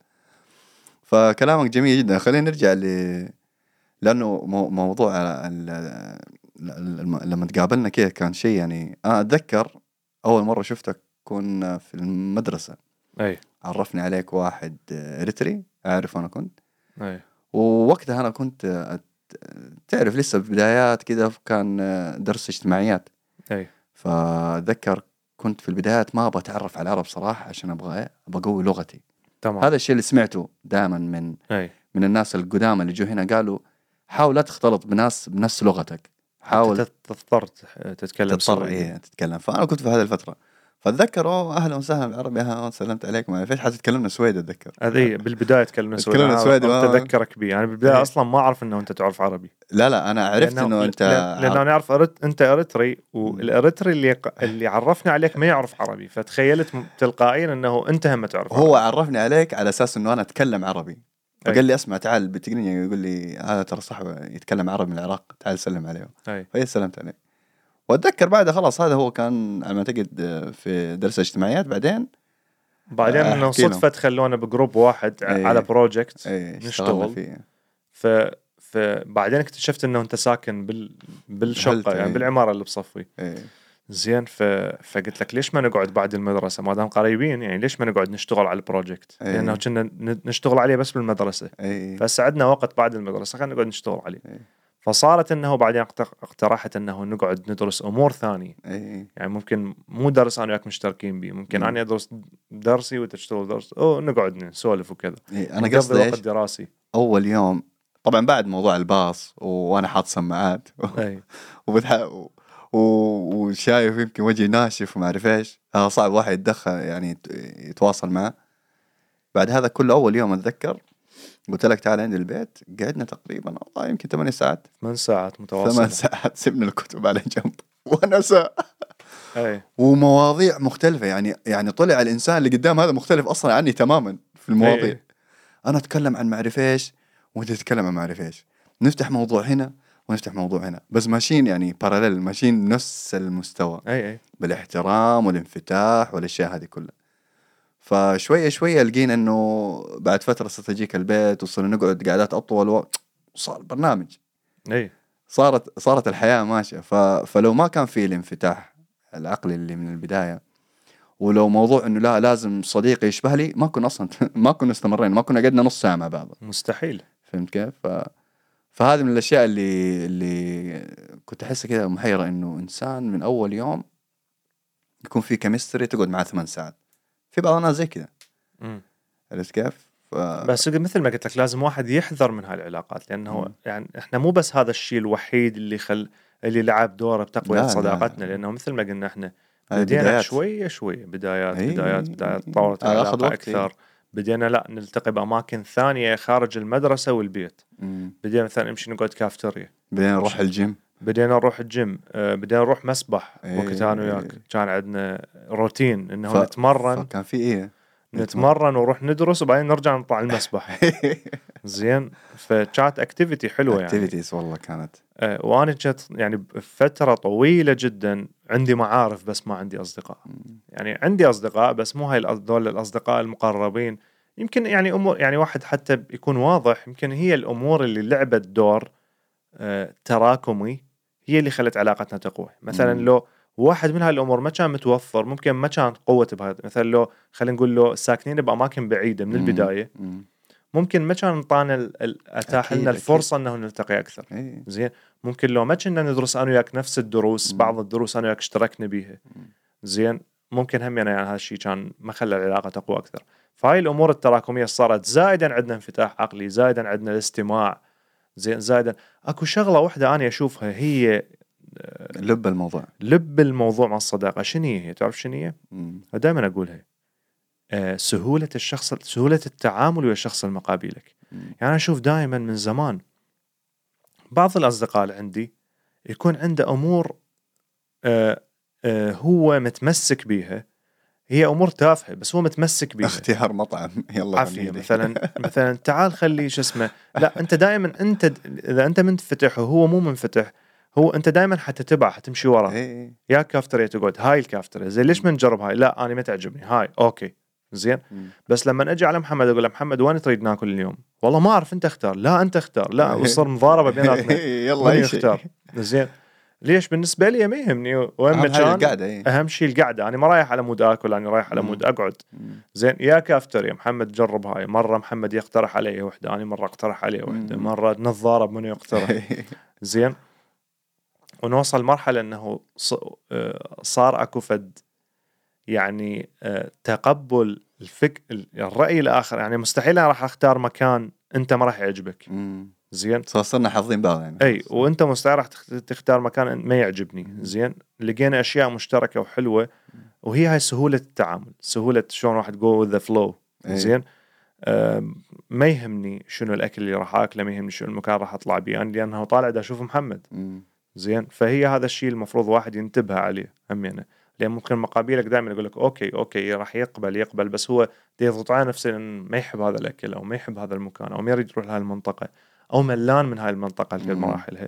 فكلامك جميل جدا. خلينا نرجع ل لأنه مو- موضوع ال... لما تقابلنا كذا كان شيء يعني. أنا أتذكر أول مرة شفتك كنا في المدرسة. أي. عرفني عليك واحد إريتري أعرف أنا كنت. أي. ووقتها أنا كنت أت- تعرف لسه بدايات كذا كان درس اجتماعيات. أي. فأتذكر كنت في البدايات ما أبغى أتعرف على العرب صراحة عشان أبغى إيه؟ أبغى أقوي لغتي. تمام. هذا الشيء اللي سمعته دائما من أي. من الناس القدامى اللي جو هنا قالوا حاول لا تختلط بناس بنفس لغتك. حاول تضطر تتكلم تضطر. إيه تتكلم. فأنا كنت في هذه الفترة فاتذكر اوه أهلا وسهلا بالعربي أهلا سلمت عليك ما اعرف إيش حتتكلمنا سويدي أتذكر هذه بالبداية تكلمنا سويدي تكلمنا سويدي، اذكرك به أنا بالبداية إيه. أصلا ما أعرف إنه أنت تعرف عربي لا لا أنا عرفت لأنه- إنه أنت لأنه أنا أعرف أرت... أنت أريتري والأريتري اللي. اللي عرفني عليك ما يعرف عربي فتخيلت تلقائيا إنه أنت هم تعرف هو. عرفني عليك على أساس إنه أنا أتكلم عربي أي. فقال لي اسمع تعال بتقنية يقول لي هذا ترى صاحب يتكلم عربي من العراق تعال سلم عليه. فهي سلمت عليه واتذكر بعدها خلاص هذا هو كان على ما اعتقد في درس اجتماعيات بعدين بعدين انه. صدفة خلونا بجروب واحد إيه. على project اي اشتغلنا نشتغل. فيه ف فبعدين اكتشفت إنه أنت ساكن بال بالشقة يعني إيه. بالعمارة اللي بصفي اي زين ف... فقلت لك ليش ما نقعد بعد المدرسة ما دام قريبين يعني ليش ما نقعد نشتغل على ال project إيه. لأنه كنا نشتغل عليه بس بالمدرسة اي فسعدنا وقت بعد المدرسة خلينا نقعد نشتغل عليه إيه. فصارت إنه بعدين اقت- اقترحت إنه نقعد ندرس أمور ثانية. إي يعني ممكن مو درس أنا وياك مشتركين به ممكن مم. أنا أدرس درسي وأنت تشتغل درس. أو نقعد نسولف وكذا. إي. أنا قصدي وقت دراسي. أول يوم طبعا بعد موضوع الباص وأنا حاط سماعات. وبتح... و... و- وشايف يمكن وجهي ناشف وما أعرف إيش. هذا صعب واحد يتدخل يعني يت- يتواصل معه. بعد هذا كله أول يوم أتذكر قلت لك تعال عندي البيت قعدنا تقريبا والله يمكن ثمانية ساعات. ثمان ساعات ثمان متواصله ساعات سبنا الكتب على جنب. ونسى. أي. ومواضيع مختلفة. يعني يعني طلع الإنسان اللي قدام هذا مختلف أصلا عني تماما في المواضيع. إيه. أنا أتكلم عن معرف إيش وأنت تتكلم عن معرف إيش. نفتح موضوع هنا ونفتح موضوع هنا. بس ماشيين يعني باراليل ماشيين نفس المستوى. أي أي. بالاحترام والانفتاح والأشياء هذه كلها. فشوية شوية لقينا إنه بعد فترة صرت اجيك البيت وصرنا نقعد قعدات أطول وقت صار برنامج. إي. صارت صارت الحياة ماشية. ف... فلو ما كان في الانفتاح العقلي اللي من البداية ولو موضوع إنه لا لازم صديقي يشبه لي ما كنا أصلا ما كنا استمرينا ما كنا قعدنا نص ساعة مع بعض. مستحيل. فهمت كيف؟ ف... فهذه من الأشياء اللي اللي كنت احسها كذا محيرة إنه إنسان من أول يوم يكون في chemistry تقعد معاه ثمان ساعات. في بعض الناس زي كذا. عرفت كيف؟ ف... بس مثل ما قلت لك لازم واحد يحذر من هاي العلاقات لأنه مم. يعني إحنا مو بس هذا الشيء الوحيد اللي خل اللي لعب دوره لا، بتقوية لا. صداقتنا لأنه مثل ما قلنا إحنا بدينا. شوية شوية بدايات إي، بدايات بدايات. تطورت إي. أكثر بدينا لا نلتقي بأماكن ثانية خارج المدرسة والبيت مم. بدينا مثلا نمشي نقعد كافتيريا بعدين نروح الجيم بدينا نروح الجيم آه، بدينا نروح مسبح إيه، وقت أنا وياك إيه. كان عندنا روتين إنه ف- نتمرن. فكان في إيه؟ نتمرن. ونروح ندرس وبعدين نرجع نطلع المسبح. زين. فكانت activity حلوة يعني. activities والله كانت. آه، وأنا كنت يعني بفترة طويلة جدا عندي معارف بس ما عندي أصدقاء. يعني عندي أصدقاء بس مو هاي دول الأصدقاء المقربين. يمكن يعني امور يعني واحد حتى يكون واضح يمكن هي الأمور اللي لعبت دور آه، تراكمي هي اللي خلت علاقتنا تقوى مثلا مم. لو واحد من هاي الأمور ما كان متوفر ممكن ما كان قوة بهذا مثلا لو خلينا نقول له ساكنين بأماكن بعيدة من. البداية مم. ممكن ما كان انطانا أتاح لنا. الفرصة إنه نلتقي أكثر زين ممكن لو ما كنا ندرس أنا وياك نفس الدروس مم. بعض الدروس أنا وياك اشتركنا بيها زين ممكن هم يعني هذا الشيء كان ما خلى العلاقة تقوى أكثر فهاي الأمور التراكمية صارت زائدا عندنا انفتاح عقلي زائدا عندنا الاستماع زين زائدا أكو شغلة واحدة أنا أشوفها هي لب الموضوع. لب الموضوع مع الصداقة. شنو هي؟ تعرف شنو هي. دائما أقولها. آه، سهولة الشخص سهولة التعامل ويا الشخص المقابلك. يعني أشوف دائما من زمان بعض الأصدقاء اللي عندي يكون عنده أمور آه آه هو متمسك بيها هي أمور تافهة بس هو متمسك بيها. اختيار مطعم. يلا عافية. مثلا مثلا تعال خلي شو اسمه لا أنت دائما أنت إذا أنت منفتح وهو مو منفتح هو أنت دائما حتتبع حتمشي وراه. إيه. يا كافتريا تقعد. هاي الكافتريا زين ليش ما نجرب هاي؟ لا أنا ما تعجبني. هاي أوكي. زين. بس لما أجي على محمد أقول له محمد وين تريد ناكل اليوم؟ والله ما أعرف أنت اختار، لا أنت اختار، لا وصار مضاربة بيناتنا. يلا اي شيء يختار زين. ليش بالنسبة لي ما يهمني وين حاجة مكان القعدة إيه. أهم شيء القعدة. أنا ما رايح على مود آكل أنا رايح على. مود أقعد. زين يا كافتر يا محمد جرب هاي. مرة محمد يقترح علي وحدة أنا مرة أقترح عليه وحدة. مرة نتضارب منو يقترح. زين. ونوصل مرحلة إنه صار أكو فد يعني آه، تقبل الفك الرأي الآخر. يعني مستحيل أنا راح أختار مكان أنت ما راح يعجبك. زين؟ صرنا حافظين بعض يعني. إي وأنت مستحيل راح تخ- تختار مكان ما يعجبني. زين؟ لقينا أشياء مشتركة وحلوة وهي هاي سهولة التعامل سهولة شلون واحد go the flow. زين؟ ما يهمني شنو الأكل اللي راح آكله ما يهمني شنو المكان راح أطلع بيه أنا لأنه طالع دا أشوف محمد. زين؟ فهي هذا الشيء المفروض واحد ينتبه عليه همينه لأن ممكن مقابلك دائما يقول لك أوكي أوكي راح يقبل يقبل بس هو يضغط على نفسه ما يحب هذا الأكل أو ما يحب هذا المكان أو ما يريد يروح لهذه المنطقة. أو ملان من هاي المنطقة في مم. مراحلها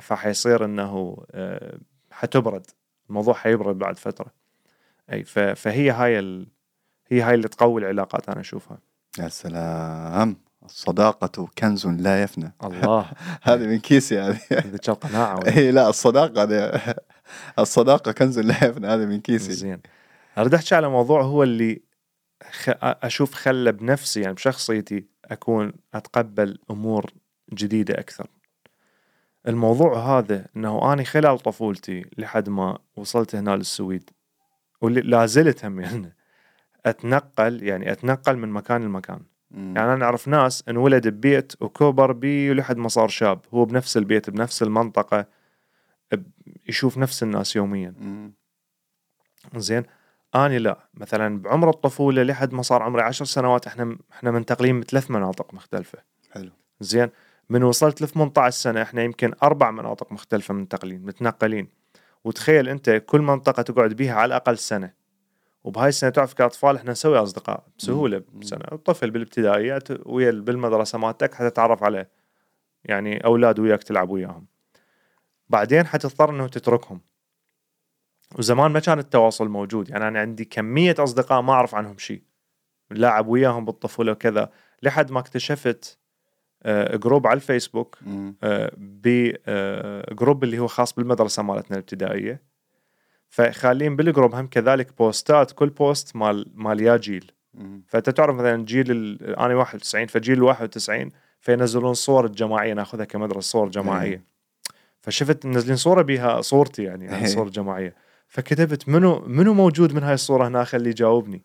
فحيصير إنه آه، حتبرد. الموضوع حيبرد بعد فترة. أي فهي هاي ال... هي هاي اللي تقوي العلاقات أنا أشوفها. يا سلام. الصداقة كنز لا يفنى. الله. هذه من كيسي هذه. القناعه ولا؟ اي لا الصداقة الصداقة كنز لا يفنى. هذه من كيسي. زين. اريد أحكي على موضوع هو اللي خ... أشوف خلى بنفسي يعني بشخصيتي أكون أتقبل أمور جديدة أكثر الموضوع هذا إنه اني خلال طفولتي لحد ما وصلت هنا للسويد ولا زلت هم يعني أتنقل يعني أتنقل من مكان لمكان. يعني أنا أعرف ناس انولد ببيت وكبر بيه ولحد ما صار شاب هو بنفس البيت بنفس المنطقة ب- يشوف نفس الناس يوميا. زين اني لا. مثلا بعمر الطفولة لحد ما صار عمري عشر سنوات إحنا إحنا منتقلين من ثلاث مناطق مختلفة. حلو. زين. من وصلت ل 18 سنة إحنا يمكن أربع مناطق مختلفة منتقلين متنقلين. وتخيل أنت كل منطقة تقعد بيها على الأقل سنة. وبهاي السنة تعرف كأطفال إحنا نسوي أصدقاء بسهولة. بسنة. الطفل بالابتدائيات ويا بالمدرسة مالتك حتتعرف عليه. يعني أولاد وياك تلعب وياهم. بعدين حتضطر إنه تتركهم. وزمان ما كان التواصل موجود يعني أنا عندي كمية أصدقاء ما أعرف عنهم شيء لاعب وياهم بالطفولة وكذا لحد ما اكتشفت آه، جروب على الفيسبوك. بجروب اللي هو خاص بالمدرسة مالتنا الابتدائية فخالين بالجروب هم كذلك بوستات كل post مال مال يا جيل. فأنت تعرف مثلا جيل ال- أنا 91 فجيل ال 91 فينزلون صور الجماعية ناخذها كمدرسة صور جماعية إيه. فشفت منزلين صورة بها صورتي يعني, يعني. صور جماعية فكتبت منو منو موجود من هاي الصورة هنا خليه يجاوبني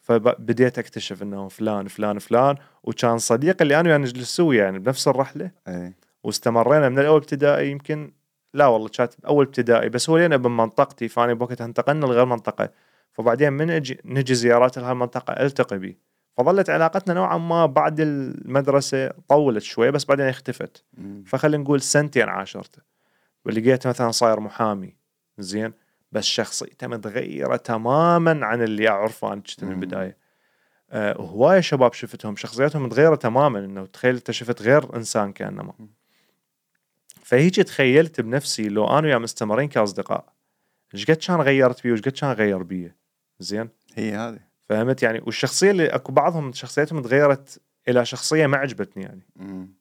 فبديت اكتشف انه فلان فلان فلان وكان صديق اللي أنا وياه نجلس سوي يعني بنفس الرحلة. إيه. واستمرينا من الأول ابتدائي يمكن لا والله كانت أول ابتدائي بس هو لنا بمنطقتي فأنا بوقتها انتقلنا لغير منطقة. فبعدين من أجي نجي زيارات لهاي المنطقة ألتقي بيه فظلت علاقتنا نوعا ما بعد المدرسة طولت شوي بس بعدين اختفت. فخلينا نقول سنتين عاشرته ولقيته مثلا صاير محامي. زين. بس شخصيته متغيره تماما عن اللي اعرفه أنا كنت من. البداية. آه وهوايه شباب شفتهم. شخصياتهم متغيره تماما. إنه تخيل أنت شفت غير إنسان كأنما. فهيجي تخيلت بنفسي لو أنا وياه مستمرين كأصدقاء إيش قد كان غيرت بيه وإيش قد كان غير بيه زين؟ هي هذه. فهمت؟ يعني والشخصية اللي أكو بعضهم شخصيتهم تغيرت إلى شخصية ما عجبتني يعني. مم.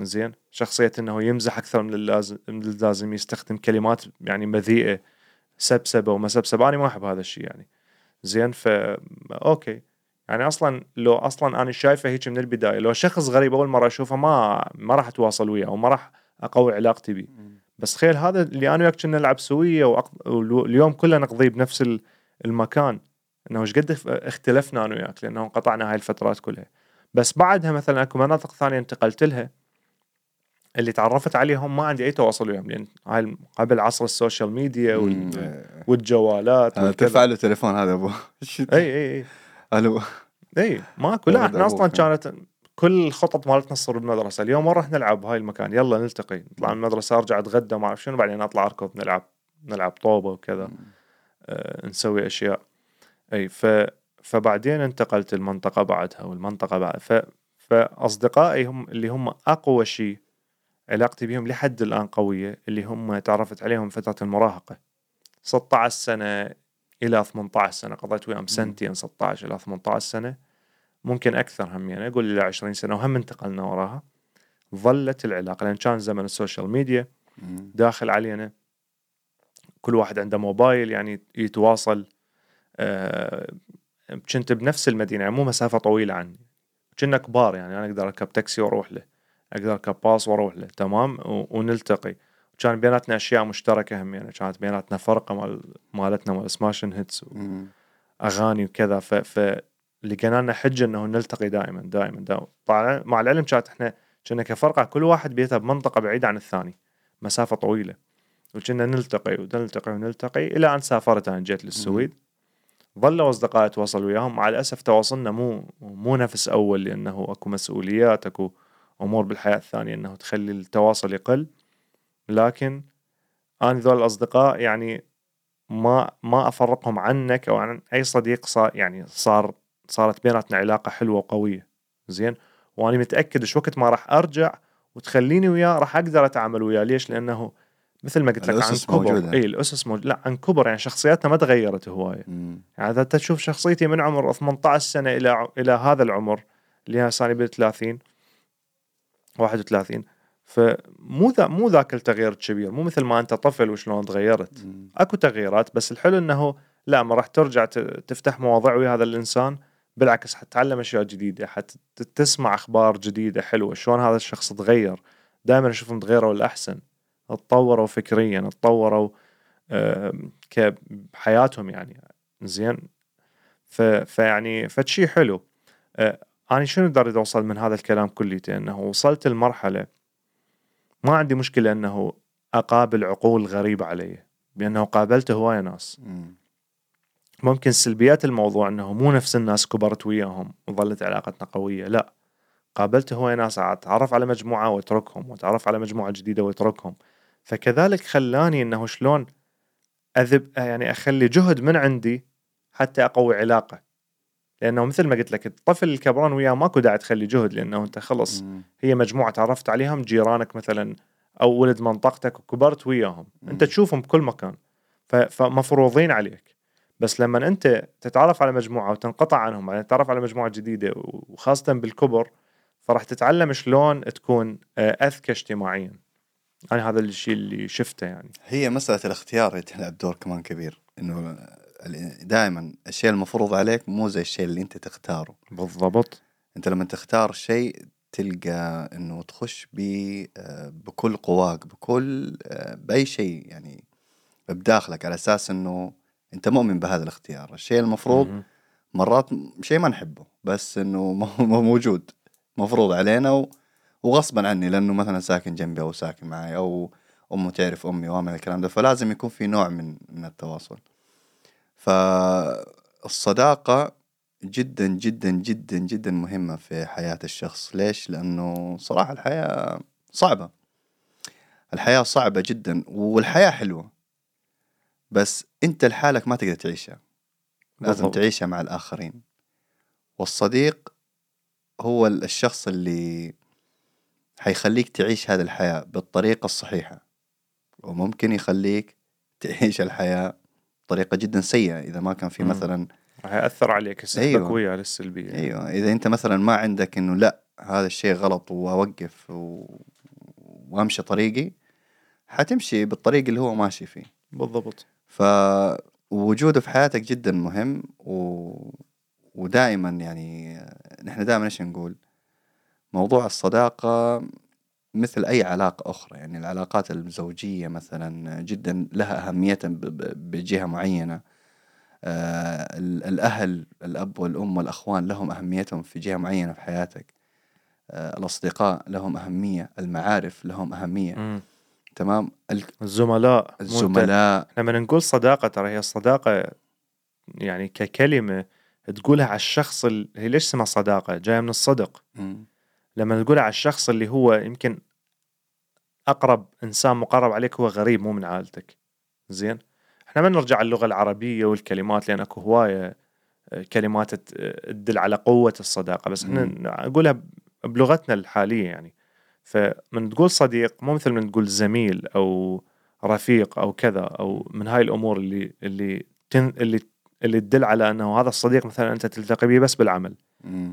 زين؟ شخصية إنه يمزح أكثر من اللازم من اللازم يستخدم كلمات يعني بذيئه سبسبة وما سبسبة. أنا ما أحب هذا الشيء يعني. زين؟ ف أوكي. يعني أصلا لو أصلا أنا شايفه هيك من البداية لو شخص غريب أول مرة أشوفه ما ما راح أتواصل وياه وما راح أقوي علاقتي به بس تخيل هذا اللي أنا وياك كنا نلعب سوية وأق- واليوم كله نقضيه بنفس ال- المكان. إنه إيش قد اخ- اختلفنا أنا وياك لأنه انقطعنا هاي الفترات كلها. بس بعدها مثلا أكو مناطق ثانية انتقلت لها. اللي تعرفت عليهم ما عندي أي تواصل وياهم لأن هاي قبل عصر ال social media. وال... والجوالات. ترفع له تليفون هذا أبو. إي إي إي. ألو إي ماكو. لا إحنا أصلا. كانت كل الخطط مالتنا تصير بالمدرسة. اليوم وين راح نلعب بهاي المكان. يلا نلتقي. نطلع من المدرسة أرجع أتغدى ما أعرف شنو بعدين أطلع أركض نلعب نلعب طوبة وكذا. آه نسوي أشياء. إي ف فبعدين انتقلت المنطقة بعدها والمنطقة بعد. ف فأصدقائي هم اللي هم أقوى شيء علاقتي بهم لحد الآن قوية اللي هم تعرفت عليهم فترة المراهقة. 16 سنة إلى 18 سنة قضيت وياهم سنتين 16 إلى 18 سنة. ممكن أكثر هم يعني أقول إلى 20 سنة وهم انتقلنا وراها. ظلت العلاقة لأن كان زمن ال social media. داخل علينا. كل واحد عنده موبايل يعني يتواصل آه، كنت بنفس المدينة يعني مو مسافة طويلة عني. كنا كبار يعني أنا أقدر أركب تاكسي وأروح له. أقدر اركب باص وأروح له. تمام؟ ونلتقي. كان بيناتنا أشياء مشتركة هم يعني كانت بيناتنا فرقة مال مالتنا مال smashing hits. أغاني وكذا. ف ف لقينا لنا حجه إنه نلتقي دائما دائما دائما. طبعا مع العلم كانت إحنا كنا كفرقة كل واحد بيتها بمنطقة بعيدة عن الثاني. مسافة طويلة. وكنا نلتقي ونلتقي ونلتقي إلى أن سافرت أنا جيت للسويد. ظلوا أصدقاء اتواصل وياهم. مع الأسف تواصلنا مو مو نفس أول لأنه أكو مسؤوليات أكو أمور بالحياة الثانية إنه تخلي التواصل يقل. لكن أنا ذول الأصدقاء يعني ما ما أفرقهم عنك أو عن أي صديق صار يعني صار صارت بيناتنا علاقة حلوة وقوية. زين؟ وأنا متأكد إيش وقت ما راح أرجع وتخليني وياه راح أقدر أتعامل وياه. ليش؟ لأنه مثل ما قلت لك عن كبر. موجودة. إي الأسس موجود لا عن كبر. يعني شخصياتنا ما تغيرت هواية. مم. يعني إذا انت تشوف شخصيتي من عمر 18 سنة إلى إلى هذا العمر اللي هسه أنا بال 30 31 فمو ذا مو ذاك التغيير الكبير. مو مثل ما أنت طفل وشلون تغيرت. أكو تغييرات بس الحلو إنه لا ما راح ترجع تفتح مواضيع ويا هذا الإنسان. بالعكس حتتعلم أشياء جديدة حتسمع أخبار جديدة حلوة شلون هذا الشخص تغير. دائما أشوفهم تغيروا الاحسن تطوروا فكريا تطوروا بحياتهم يعني. زين. فيعني فشي حلو. أنا شنو داري أوصل من هذا الكلام كليته أنه وصلت لمرحلة ما عندي مشكلة أنه أقابل عقول غريبة علي بأنه قابلت هواية ناس. مم. ممكن سلبيات الموضوع أنه مو نفس الناس كبرت وياهم وظلت علاقتنا قوية لا. قابلت هواية ناس أتعرف على مجموعة وأتركهم وأتعرف على مجموعة جديدة وأتركهم. فكذلك خلاني أنه شلون أذب يعني أخلي جهد من عندي حتى أقوي علاقة. لأنه مثل ما قلت لك الطفل الكبران وياه ماكو داعي تخلي جهد لأنه أنت خلص. هي مجموعة تعرفت عليهم جيرانك مثلا أو ولد منطقتك وكبرت وياهم. أنت. تشوفهم بكل مكان. فمفروضين عليك. بس لما أنت تتعرف على مجموعة وتنقطع عنهم بعدين تتعرف على مجموعة جديدة وخاصة بالكبر فراح تتعلم شلون تكون آه، أذكى اجتماعيا. أنا هذا الشيء اللي شفته يعني. هي مسألة الاختيار تلعب دور كمان كبير. إنه دائما الشيء المفروض عليك مو زي الشيء اللي أنت تختاره. بالضبط. أنت لما تختار شيء تلقى إنه تخش ب آه، بكل قواك بكل آه، بأي شيء يعني بداخلك على أساس إنه أنت مؤمن بهذا الاختيار. الشيء المفروض. مرات شيء ما نحبه بس إنه مو- مو- موجود مفروض علينا و... وغصبا عني لأنه مثلا ساكن جنبي أو ساكن معي أو أمه تعرف أمي وأمي الكلام ده فلازم يكون في نوع من من التواصل. فالصداقة جدا جدا جدا جدا مهمة في حياة الشخص. ليش؟ لأنه صراحة الحياة صعبة. الحياة صعبة جدا والحياة حلوة. بس أنت لحالك ما تقدر تعيشها. لازم بالضبط. تعيشها مع الآخرين. والصديق هو ال- الشخص اللي حيخليك تعيش هذه الحياة بالطريقة الصحيحة. وممكن يخليك تعيش الحياة بطريقة جدا سيئة إذا ما كان في. مثلا راح يأثر عليك يسحبك أيوة. وياه للسلبية. أيوه. إذا أنت مثلا ما عندك إنه لا هذا الشيء غلط وأوقف و... وأمشي طريقي حتمشي بالطريق اللي هو ماشي فيه. بالضبط. فوجوده في حياتك جدا مهم و... ودائما يعني نحن دائما إيش نقول؟ موضوع الصداقة مثل أي علاقة أخرى. يعني العلاقات الزوجية مثلا جدا لها ب- بجهة معينة. آه، ال- الأهل الأب والأم والأخوان لهم أهميتهم في جهة معينة في حياتك. آه، الأصدقاء لهم أهمية. المعارف لهم أهمية. مم. تمام؟ ال- الزملاء. الزملاء. لما نقول صداقة ترى هي الصداقة يعني ككلمة تقولها على الشخص ال... هي ليش اسمها صداقة؟ جاية من الصدق. مم. لما تقولها على الشخص اللي هو يمكن أقرب إنسان مقرب عليك هو غريب مو من عائلتك. زين؟ إحنا ما نرجع اللغة العربية والكلمات لأن أكو هواية آه، كلمات آه، تدل على قوة الصداقة بس إحنا. نقولها بلغتنا الحالية يعني. فمن تقول صديق مو مثل من تقول زميل أو رفيق أو كذا أو من هاي الأمور اللي اللي تن اللي اللي تدل على أنه هذا الصديق مثلا أنت تلتقي به بس بالعمل.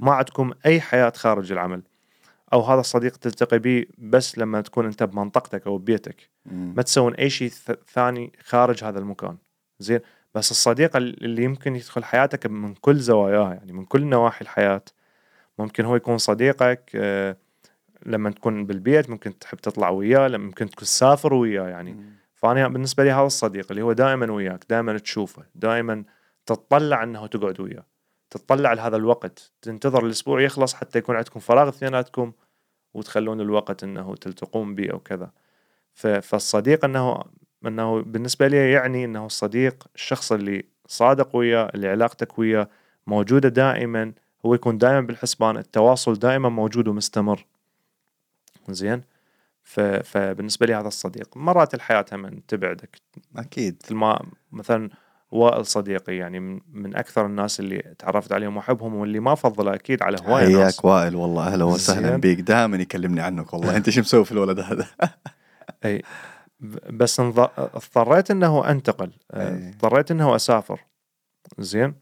ما عندكم أي حياة خارج العمل. أو هذا الصديق تلتقي به بس لما تكون أنت بمنطقتك أو ببيتك. مم. ما تسوون أي شيء ثاني خارج هذا المكان. زين. بس الصديق ال- اللي يمكن يدخل حياتك من كل زواياها يعني من كل نواحي الحياة. ممكن هو يكون صديقك آه، لما تكون بالبيت ممكن تحب تطلع وياه لما ممكن تسافر وياه يعني. مم. فأنا بالنسبة لي هذا الصديق اللي هو دائما وياك دائما تشوفه دائما تتطلع إنه تقعد وياه. تتطلع لهذا الوقت. تنتظر الأسبوع يخلص حتى يكون عندكم فراغ اثنيناتكم وتخلون الوقت إنه تلتقون به أو كذا. فالصديق انه إنه بالنسبة لي يعني إنه الصديق الشخص اللي صادق وياه اللي علاقتك وياه موجودة دائما هو يكون دائما بالحسبان التواصل دائما موجود ومستمر. زين؟ فبالنسبة لي هذا الصديق. مرات الحياة هم تبعدك. أكيد. مثل ما مثلا وائل صديقي يعني من, من أكثر الناس اللي تعرفت عليهم وأحبهم واللي ما افضله أكيد على هوايه ناس حياك وائل والله أهلا وسهلا. بيك. دائما يكلمني عنك والله. أنت شو مسوي في الولد هذا؟ أي بس اضطريت إنه أنتقل. آه،. اضطريت إنه أسافر. زين.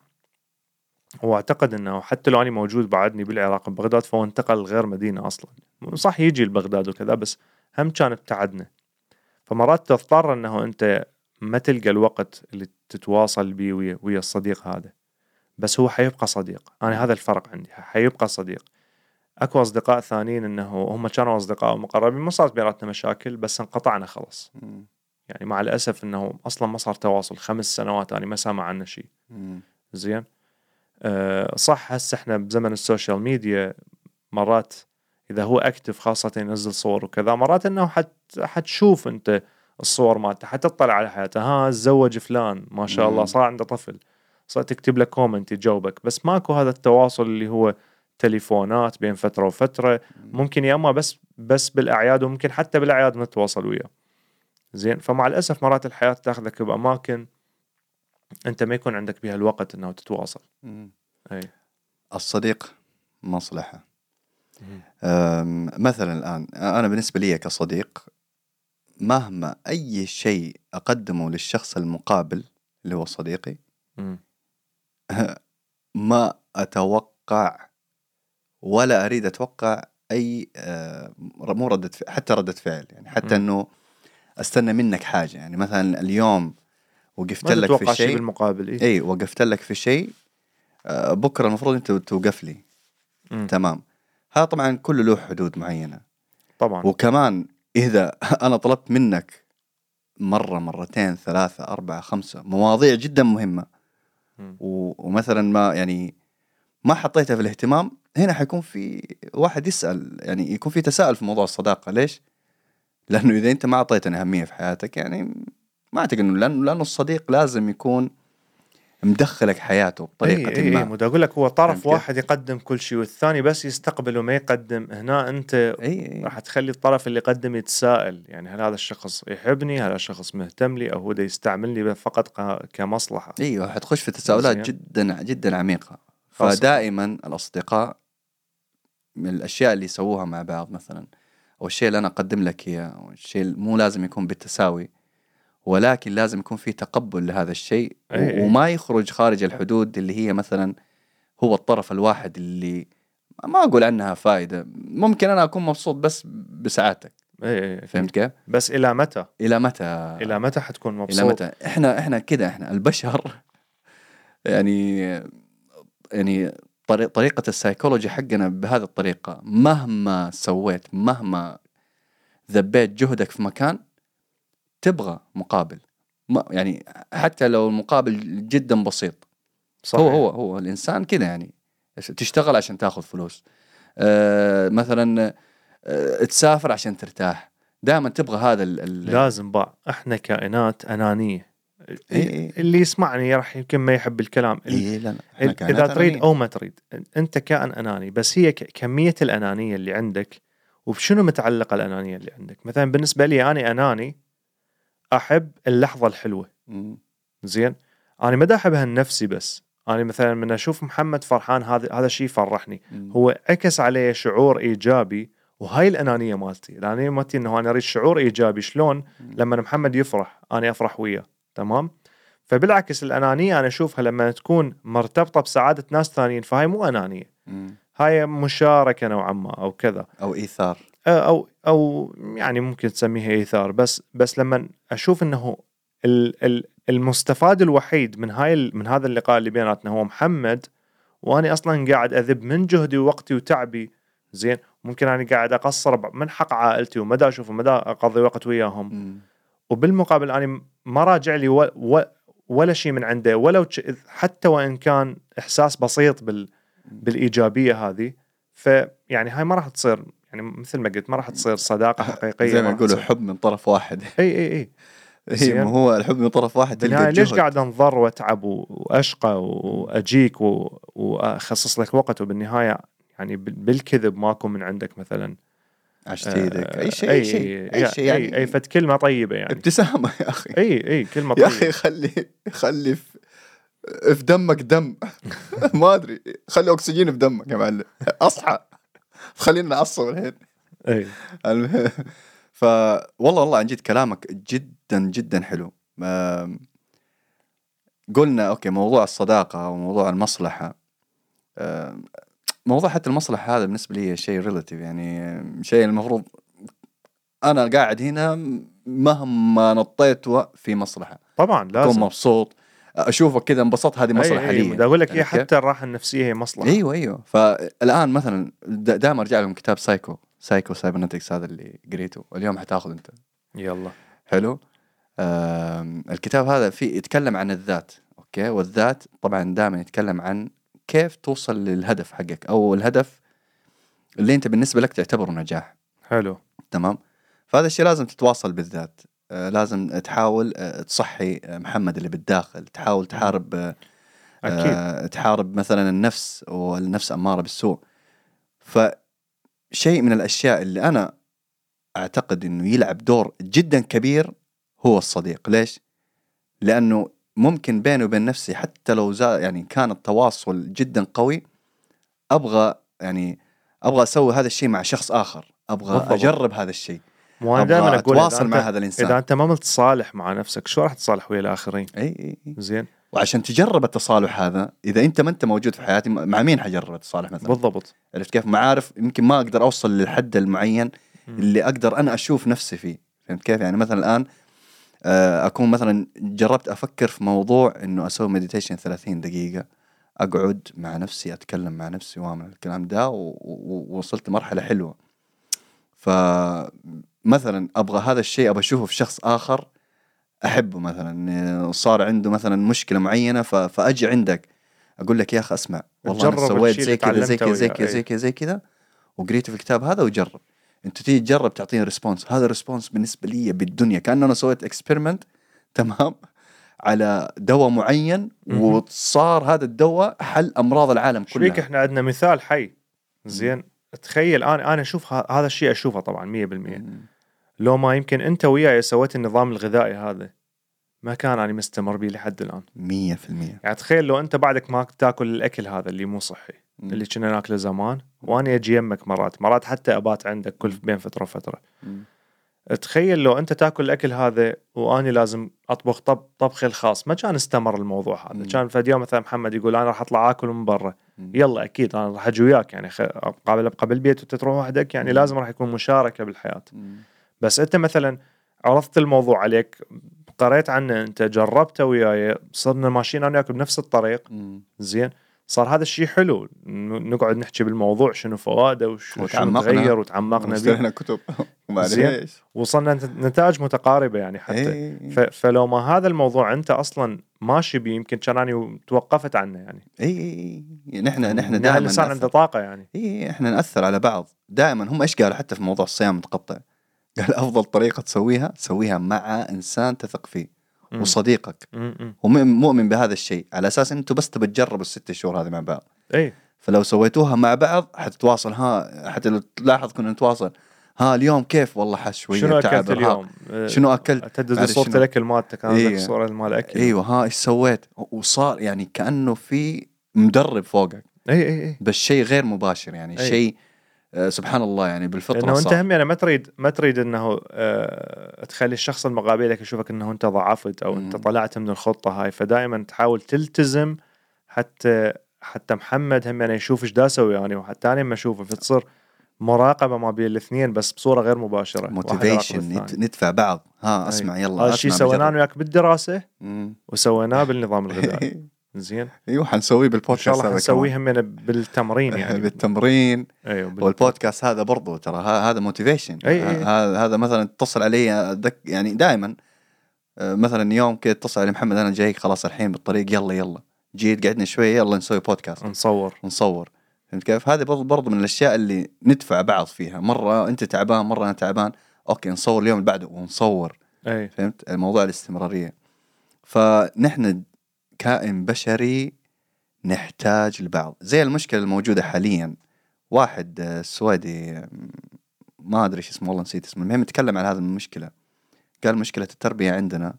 وأعتقد إنه حتى لو اني موجود بعدني بالعراق ببغداد فهو انتقل غير مدينة أصلا. صح يجي لبغداد وكذا بس هم كان ابتعدنا فمرات تضطر إنه أنت ما تلقى الوقت اللي تتواصل بيه ويا, ويا الصديق هذا. بس هو حيبقى صديق. أنا هذا الفرق عندي. حيبقى صديق. أكو أصدقاء ثانيين إنه هم كانوا أصدقاء مقربين. ما صارت بيناتنا مشاكل بس انقطعنا خلاص. يعني مع الأسف إنه أصلا ما صار تواصل. خمس سنوات أنا ما سامع عنه شيء. زين؟ أه صح هسه إحنا بزمن السوشيال ميديا مرات إذا هو أكتف خاصة ينزل صور وكذا مرات إنه حت حتشوف أنت الصور مالته حتطلع على حياته ها تزوج فلان ما شاء الله. صار عنده طفل. صار تكتب له كومنت يجاوبك. بس ماكو هذا التواصل اللي هو تليفونات بين فترة وفترة. ممكن يا أما بس بس بالأعياد وممكن حتى بالأعياد نتواصل وياه. زين فمع الأسف مرات الحياة تاخذك بأماكن أنت ما يكون عندك بها الوقت إنه تتواصل. إي. الصديق مصلحة. أم، مثلا الآن أنا بالنسبة لي كصديق مهما أي شيء أقدمه للشخص المقابل اللي هو صديقي. ما أتوقع ولا أريد أتوقع أي آه، مو ردة فعل حتى ردة فعل يعني حتى. أنه أستنى منك حاجة يعني مثلا اليوم وقفت لك في شيء بالمقابل إيه؟ اي وقفت لك في شيء آه، بكرة المفروض أنت توقف لي مم. تمام هذا طبعا كله له حدود معينة طبعا وكمان إذا أنا طلبت منك مرة مرتين ثلاثة أربعة خمسة مواضيع جدا. و- ومثلا ما يعني ما حطيتها في الاهتمام هنا حيكون في واحد يسأل يعني يكون في تساؤل في موضوع الصداقة ليش؟ لأنه إذا أنت ما أعطيتني أهمية في حياتك يعني ما أعتقد إنه لأنه لأنه الصديق لازم يكون مدخلك حياته بطريقة اي اي ما. اي دا أقول لك هو طرف؟ واحد يقدم كل شيء والثاني بس يستقبل وما يقدم. هنا أنت اي اي راح تخلي الطرف اللي يقدم يتساءل. يعني هل هذا الشخص يحبني؟ هل هذا الشخص مهتم لي؟ أو هو دا يستعملني فقط كمصلحة. أيوه حتخش في تساؤلات. جدا جدا عميقة. فدائما الأصدقاء من الأشياء اللي يسووها مع بعض مثلا أو الشيء اللي أنا أقدم لك إياه أو الشيء مو لازم يكون بالتساوي. ولكن لازم يكون في تقبل لهذا الشيء أي أي. وما يخرج خارج الحدود اللي هي مثلا هو الطرف الواحد اللي ما أقول عنها فائده ممكن أنا أكون مبسوط بس بسعادتك اي اي فهمت كيف؟ بس إلى متى؟ إلى متى؟ إلى متى حتكون مبسوط؟ إلى متى إحنا إحنا كذا إحنا البشر يعني يعني طريق طريقة السيكولوجي حقنا بهذه الطريقة مهما سويت مهما ذبيت جهدك في مكان تبغى مقابل. ما يعني حتى لو المقابل جدا بسيط. صحيح. هو هو هو الإنسان كذا يعني. تشتغل عشان تاخذ فلوس. آه مثلا آه تسافر عشان ترتاح. دائما تبغى هذا ال ال لازم بقى. إحنا كائنات أنانية. إي إي. اللي يسمعني راح يمكن ما يحب الكلام. إيه لا لا. إذا تريد. أو ما تريد أنت كائن أناني. بس هي كمية الأنانية اللي عندك وبشنو متعلقة الأنانية اللي عندك؟ مثلا بالنسبة لي أنا أناني أحب اللحظة الحلوة. زين؟ أنا ما احبها لنفسي بس. أنا مثلا من أشوف محمد فرحان هذا هذا الشيء فرحني مم. هو عكس عليه شعور إيجابي وهاي الأنانية مالتي. الأنانية مالتي إنه أنا أريد شعور إيجابي. شلون؟ لما محمد يفرح أنا أفرح وياه. تمام؟ فبالعكس الأنانية أنا أشوفها لما تكون مرتبطة بسعادة ناس ثانيين فهاي مو أنانية. هاي مشاركة نوعا ما أو كذا. أو إيثار. أو أو يعني ممكن تسميها إيثار. بس بس لما أشوف إنه ال- ال- المستفاد الوحيد من هاي من هذا اللقاء اللي بيناتنا هو محمد وأنا أصلا قاعد أذب من جهدي ووقتي وتعبي. زين ممكن أنا قاعد أقصر من حق عائلتي وما دا أشوف وما دا أقضي وقت وياهم. مم. وبالمقابل أنا ما راجع لي و... و... ولا شيء من عنده ولو حتى وإن كان إحساس بسيط بال... بالإيجابية هذه. فيعني هاي ما راح تصير يعني مثل ما قلت ما راح تصير صداقة حقيقيه زي ما يقولوا. حب من طرف واحد. إي إي إي. هي. ما هو الحب من طرف واحد تلقى ليش. قاعد انضر واتعب وأشقى وأجيك. وأخصص لك وقت وبالنهاية يعني بال- بالكذب ماكو من عندك مثلا. عشت إيدك. أي شيء أي أي شيء أي شيء أي, يعني أي فد كلمة طيبة يعني. ابتسامة يا أخي. إي إي كلمة يا طيبة. أخي خلي خلي في, في دمك دم. ما أدري خلي أكسجين في دمك يا معلم. أصحى. خلينا نعصب الحين. إي. ف والله والله عن جد كلامك جدا جدا حلو. قلنا أوكي موضوع الصداقة وموضوع المصلحة. موضوع حتى المصلحة هذا بالنسبة لي شيء relative يعني شيء المفروض أنا قاعد هنا مهما نطيت في مصلحة. طبعا أكون لازم. مبسوط. أشوفك كذا انبسطت هذه مصلحة أي أي لي. بدي أقول لك كيف؟ حتى الراحه النفسية هي مصلحة. أيوه أيوه. فالآن مثلا دا- دائما أرجع لكم كتاب Psycho Psycho-Cybernetics هذا اللي قريته. واليوم حتاخذ أنت. يلا. حلو؟ آم، الكتاب هذا فيه يتكلم عن الذات أوكي؟ والذات طبعا دائما يتكلم عن كيف توصل للهدف حقك أو الهدف اللي أنت بالنسبة لك تعتبره نجاح. حلو. تمام؟ فهذا الشيء لازم تتواصل بالذات. آه، لازم تحاول آه، تصحي آه، محمد اللي بالداخل. تحاول تحارب آه، آه، تحارب مثلا النفس والنفس أمارة بالسوء. فشيء من الأشياء اللي أنا أعتقد إنه يلعب دور جدا كبير هو الصديق. ليش؟ لأنه ممكن بيني وبين نفسي حتى لو زا يعني كان التواصل جدا قوي أبغى يعني أبغى أسوي هذا الشيء مع شخص آخر. أبغى بالضبط. أجرب هذا الشيء. مو أنا دائما أقول إذا أتواصل مع هذا الإنسان. إذا أنت ما متصالح مع نفسك شو راح تصالح ويا الآخرين؟ أي أي. زين. وعشان تجرب التصالح هذا إذا أنت ما أنت موجود في حياتي مع مين حجرب التصالح مثلا؟ بالضبط. عرفت كيف؟ معارف يمكن ما أقدر أوصل للحد المعين. اللي أقدر أنا أشوف نفسي فيه. فهمت كيف؟ يعني مثلا الآن آه، أكون مثلا جربت أفكر في موضوع إنه أسوي meditation 30 دقيقة أقعد مع نفسي أتكلم مع نفسي وأعمل الكلام ده ووصلت مرحله حلوة. فمثلا أبغى هذا الشيء أبغى أشوفه في شخص آخر أحبه مثلا. صار عنده مثلا مشكلة معينة فأجي عندك أقول لك يا أخي أسمع والله أنا سويت زي كذا زي كذا زي كذا أي. زي كذا زي كذا وقريته في الكتاب هذا وجرب. أنت تيجي تجرب تعطيني response هذا ال response بالنسبة لي بالدنيا كأن أنا سويت experiment تمام؟ على دواء معين. وصار هذا الدواء حل أمراض العالم كلها. إحنا عندنا مثال حي. زين. تخيل أنا أنا أشوف هذا الشيء أشوفه طبعا 100% مم. لو ما يمكن أنت وياي سويت النظام الغذائي هذا ما كان أنا مستمر به لحد الآن مية في المية يعني تخيل لو أنت بعدك ما تاكل الأكل هذا اللي مو صحي مم. اللي كنا ناكله زمان وأنا أجي يمك مرات مرات حتى أبات عندك كل بين فترة وفترة. تخيل لو أنت تاكل الأكل هذا واني لازم أطبخ طب طبخي الخاص ما كان استمر الموضوع هذا مم. كان فد يوم مثلا محمد يقول أنا راح أطلع آكل من برا. يلا أكيد أنا راح أجي وياك يعني. قابل ابقى بالبيت وأنت تروح وحدك يعني مم. لازم راح يكون مشاركة بالحياة مم. بس أنت مثلا عرضت الموضوع عليك قريت عنه أنت جربته وياي صرنا ماشيين أنا وياك بنفس الطريق مم. زين صار هذا الشيء حلو. نقعد نحكي بالموضوع شنو فوائده وش- شنو وتعمقنا. تغير وتعمقنا به كتب. زين. وصلنا نت- نتائج متقاربة يعني حتى. اي ف... فلو ما هذا الموضوع أنت أصلا ماشي بيه يمكن كان اني توقفت عنه يعني. اي اي نحن نحن يعني دائما الانسان عنده طاقة يعني. اي إحنا نأثر على بعض. دائما هم إيش قالوا؟ حتى في موضوع الصيام المتقطع قال أفضل طريقة تسويها تسويها مع إنسان تثق فيه. وصديقك. ومؤمن بهذا الشيء. على أساس أنتم بس تبى تجربوا الست شهور هذه مع بعض. إي. فلو سويتوها مع بعض حتتواصل. ها حتى لو تلاحظ كنا نتواصل. ها اليوم كيف؟ والله حش شوية شنو أكلت. اليوم؟ شنو أكلت؟ تدز شنو؟ الأكل مالتك. أنا إيه. صورة مال الاكل إيوه ها إيش سويت؟ وصار يعني كأنه في مدرب فوقك. إي إي إي. بس شيء غير مباشر يعني. أي. شيء سبحان الله يعني بالفطرة لأنه أنت. هم يعني ما تريد ما تريد إنه آه تخلي الشخص المقابلك يشوفك إنه أنت ضعفت أو أنت. طلعت من الخطة هاي فدائما تحاول تلتزم حتى حتى محمد هم يعني يشوف إيش دا أسوي يعني وحتى أنا لما أشوفه فتصير مراقبة ما بين الاثنين بس بصورة غير مباشرة motivation. ندفع بعض ها أي. اسمع يلا هذا الشيء سويناه. أنا وياك بالدراسة. وسويناه بالنظام الغذائي زين؟ إيوه حنسويه إن بالبودكاست شاء الله حنسويه هم بالتمرين. يعني. بالتمرين. أيوه بال- والبودكاست هذا برضو ترى هذا motivation أي أي. هذا هذا مثلا اتصل علي أدك يعني دائما مثلا يوم كذا اتصل علي محمد أنا جايك خلاص الحين بالطريق يلا يلا. جيت قعدنا شوية يلا نسوي بودكاست نصور. نصور. فهمت كيف؟ هذه برضو, برضو من الأشياء اللي ندفع بعض فيها، مرة أنت تعبان مرة أنا تعبان، أوكي نصور اليوم اللي بعده ونصور، إي. فهمت؟ موضوع الاستمرارية. فنحن كائن بشري نحتاج لبعض، زي المشكلة الموجودة حاليا. واحد آه، سويدي ما أدري إيش اسمه والله نسيت اسمه، المهم يتكلم عن هذه المشكلة. قال مشكلة التربية عندنا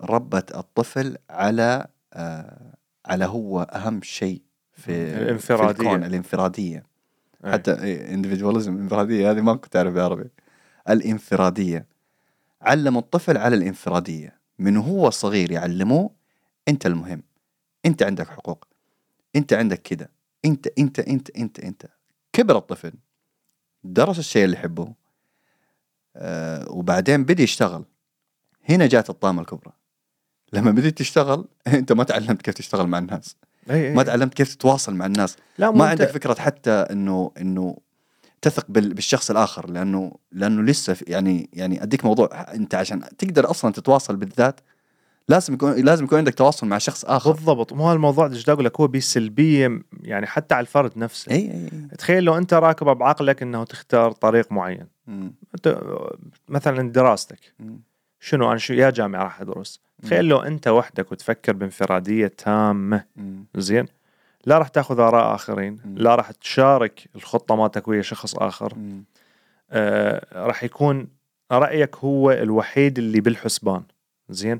ربت الطفل على آه على هو أهم شيء في الانفرادية. في الكون الانفرادية. أي. حتى اندفجواليزم الانفراديه هذه ما كنت اعرف بالعربي. الانفرادية. علم الطفل على الانفرادية. من هو صغير يعلموه؟ انت المهم. انت عندك حقوق. انت عندك كذا انت انت انت انت انت. كبر الطفل. درس الشيء اللي يحبه. آه وبعدين بدي يشتغل. هنا جات الطامة الكبرى. لما بديت تشتغل انت ما تعلمت كيف تشتغل مع الناس. أي أي ما تعلمت كيف تتواصل مع الناس. لا ما عندك فكرة حتى إنه إنه تثق بال- بالشخص الآخر. لأنه لأنه لسه يعني يعني أديك موضوع. انت عشان تقدر أصلا تتواصل بالذات لازم يكون لازم يكون عندك تواصل مع شخص آخر. بالضبط. مو هالموضوع إيش أقول لك هو بسلبية يعني حتى على الفرد نفسه. إي إي إي. تخيل لو أنت راكبه بعقلك إنه تختار طريق معين. مم. أنت مثلا دراستك. مم. شنو؟ أنا شو؟ يا جامعة راح أدرس. تخيل لو أنت وحدك وتفكر بانفرادية تامة. مم. زين. لا راح تاخذ آراء آخرين. مم. لا راح تشارك الخطة مالتك ويا شخص آخر. آه راح يكون رأيك هو الوحيد اللي بالحسبان. زين.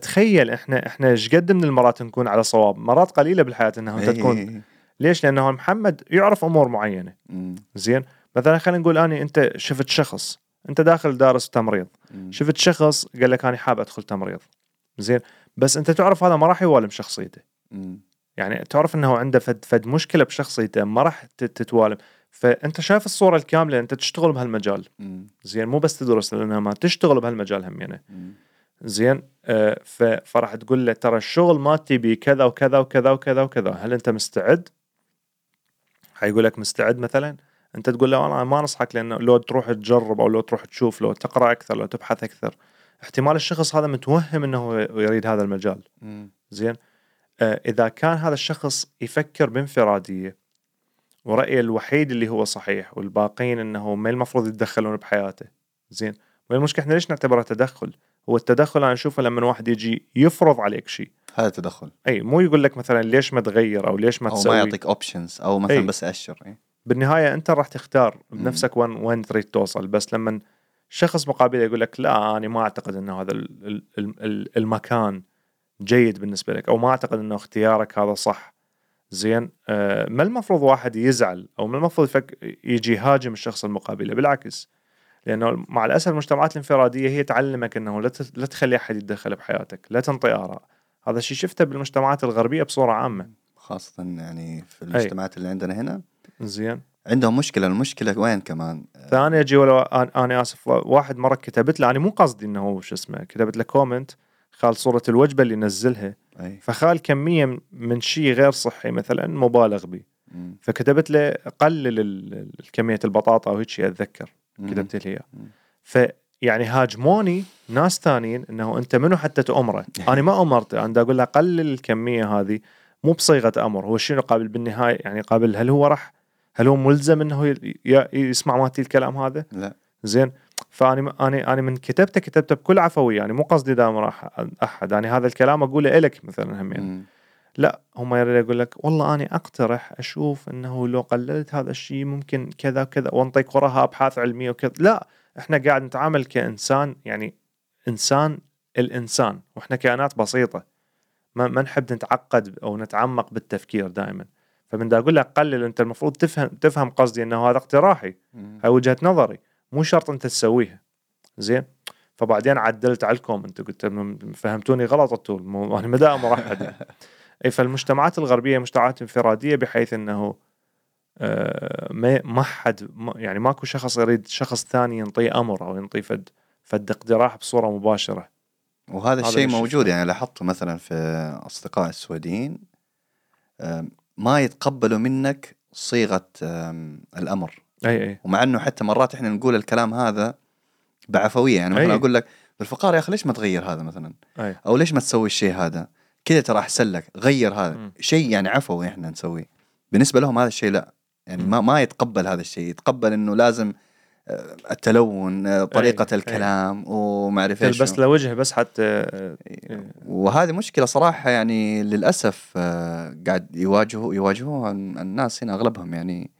تخيل إحنا إحنا إيش قد من المرات نكون على صواب؟ مرات قليلة بالحياة انه انت تكون. إيه. ليش؟ لأنه محمد يعرف أمور معينة. زين؟ مثلا خلينا نقول أني أنت شفت شخص. أنت داخل دارس تمريض. شفت شخص قال لك أنا حاب أدخل تمريض. زين؟ بس أنت تعرف هذا ما راح يوالم شخصيته. يعني تعرف إنه عنده فد, فد مشكلة بشخصيته ما راح تتوالم. فأنت شايف الصورة الكاملة أنت تشتغل بهالمجال. زين؟ مو بس تدرس لأنها ما تشتغل بهالمجال هم يعني. زين. آه فراح تقول له ترى الشغل ما تبي كذا وكذا وكذا وكذا وكذا. هل انت مستعد؟ حيقول لك مستعد مثلا؟ انت تقول له أنا ما انصحك لأنه لو تروح تجرب أو لو تروح تشوف لو تقرأ أكثر لو تبحث أكثر احتمال الشخص هذا متوهم إنه يريد هذا المجال. زين. آه إذا كان هذا الشخص يفكر بانفرادية ورأيه الوحيد اللي هو صحيح والباقين إنه ما المفروض يتدخلون بحياته. زين. والمشكلة إحنا ليش نعتبره تدخل؟ هو التدخل أنا أشوفه لما واحد يجي يفرض عليك شيء. هذا تدخل. أي مو يقول لك مثلا ليش ما تغير أو ليش ما أو تسوي. ما يعطيك options أو مثلا إيه. بس اشر إيه. بالنهاية أنت راح تختار. بنفسك وين وين تريد توصل. بس لما شخص مقابله يقول لك لا أنا ما أعتقد إنه هذا ال- ال- ال- ال- المكان جيد بالنسبة لك أو ما أعتقد إنه اختيارك هذا صح. زين؟ آه ما المفروض واحد يزعل أو ما المفروض يجي يهاجم الشخص المقابله بالعكس لأنه مع الأسف المجتمعات الانفرادية هي تعلمك إنه لا لا تخلي أحد يتدخل بحياتك لا تنطي آراء. هذا الشيء شفته بالمجتمعات الغربية بصورة عامة. خاصة يعني في المجتمعات اللي عندنا هنا. زين. عندهم مشكلة المشكلة وين كمان؟ ثاني أجي ولو أنا- أنا آسف واحد مرة كتبت له أنا مو قصدي إنه هو شو اسمه كتبت له كومنت خال صورة الوجبة اللي نزلها. أي. فخال كمية من شيء غير صحي مثلا مبالغ به. فكتبت له قلل كمية البطاطا أو هيك أتذكر. كتبت لي. فيعني هاجموني ناس ثانيين إنه أنت منو حتى تامره أنا ما امرته أنا أقول له قلل الكمية هذه مو بصيغة أمر هو شنو قابل بالنهاية؟ يعني قابل هل هو راح هل هو ملزم إنه يسمع مالتي الكلام هذا؟ لا. زين. فاني أنا أنا من كتبته كتبته بكل عفوية يعني مو قصدي دائما أح- أحد يعني هذا الكلام أقوله لك مثلا هم يعني. لا هم يقول لك والله أنا أقترح أشوف إنه لو قللت هذا الشيء ممكن كذا وكذا وأنطيك وراها أبحاث علمية وكذا. لا إحنا قاعد نتعامل كإنسان يعني إنسان الإنسان وإحنا كائنات بسيطة. ما, ما نحب نتعقد أو نتعمق بالتفكير دائما. فمن دا أقول لك قلل أنت المفروض تفهم تفهم قصدي إنه هذا اقتراحي. هاي وجهة نظري. مو شرط أنت تسويها. زين؟ فبعدين عدلت على ال comment. قلت فهمتوني غلط مو- أنا مدى مرحب. يعني. اي فالمجتمعات الغربية مجتمعات انفرادية بحيث إنه آه، ما حد يعني ماكو شخص يريد شخص ثاني ينطيه أمر أو ينطيه فد فد اقتراح بصورة مباشرة. وهذا هذا الشيء موجود. يعني لاحظته مثلا في أصدقاء السعوديين آم، ما يتقبلوا منك صيغة الأمر. أي أي. ومع إنه حتى مرات إحنا نقول الكلام هذا بعفوية يعني مثلا أي. أقول لك بالفقار يا أخي ليش ما تغير هذا مثلا؟ أي. أو ليش ما تسوي الشيء هذا؟ كذا ترى أحسن لك. غير هذا. شيء يعني عفوي إحنا نسويه. بالنسبة لهم هذا الشيء لا. يعني. ما ما يتقبل هذا الشيء. يتقبل إنه لازم آه، التلون آه، طريقة أي. الكلام وما أعرف إيش. تلبس له وجه بس حتى آه، وهذه مشكلة صراحة يعني للأسف آه، قاعد يواجهوا يواجهوها الناس هنا أغلبهم. يعني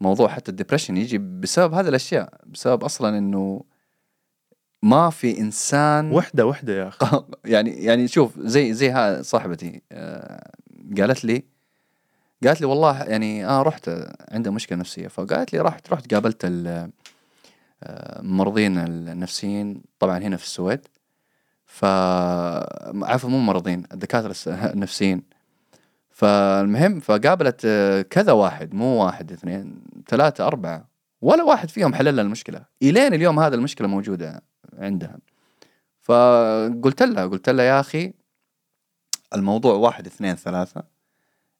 موضوع حتى الدبريشن يجي بسبب هذه الأشياء. بسبب أصلا إنه ما في إنسان وحدة وحدة يا أخي. يعني يعني شوف زي زي ها صاحبتي آه، قالت لي قالت لي والله يعني آه رحت عندها مشكلة نفسية فقالت لي رحت رحت قابلت ال- آه، الممرضين النفسيين طبعا هنا في السويد. ف عفوا مو ممرضين الدكاترة النفسيين. فالمهم فقابلت آه، كذا واحد مو واحد اثنين ثلاثة أربعة ولا واحد فيهم حلل لها المشكلة. إلين اليوم هذا المشكلة موجودة. عندها. فقلت لها قلت لها يا أخي الموضوع واحد اثنين ثلاثة.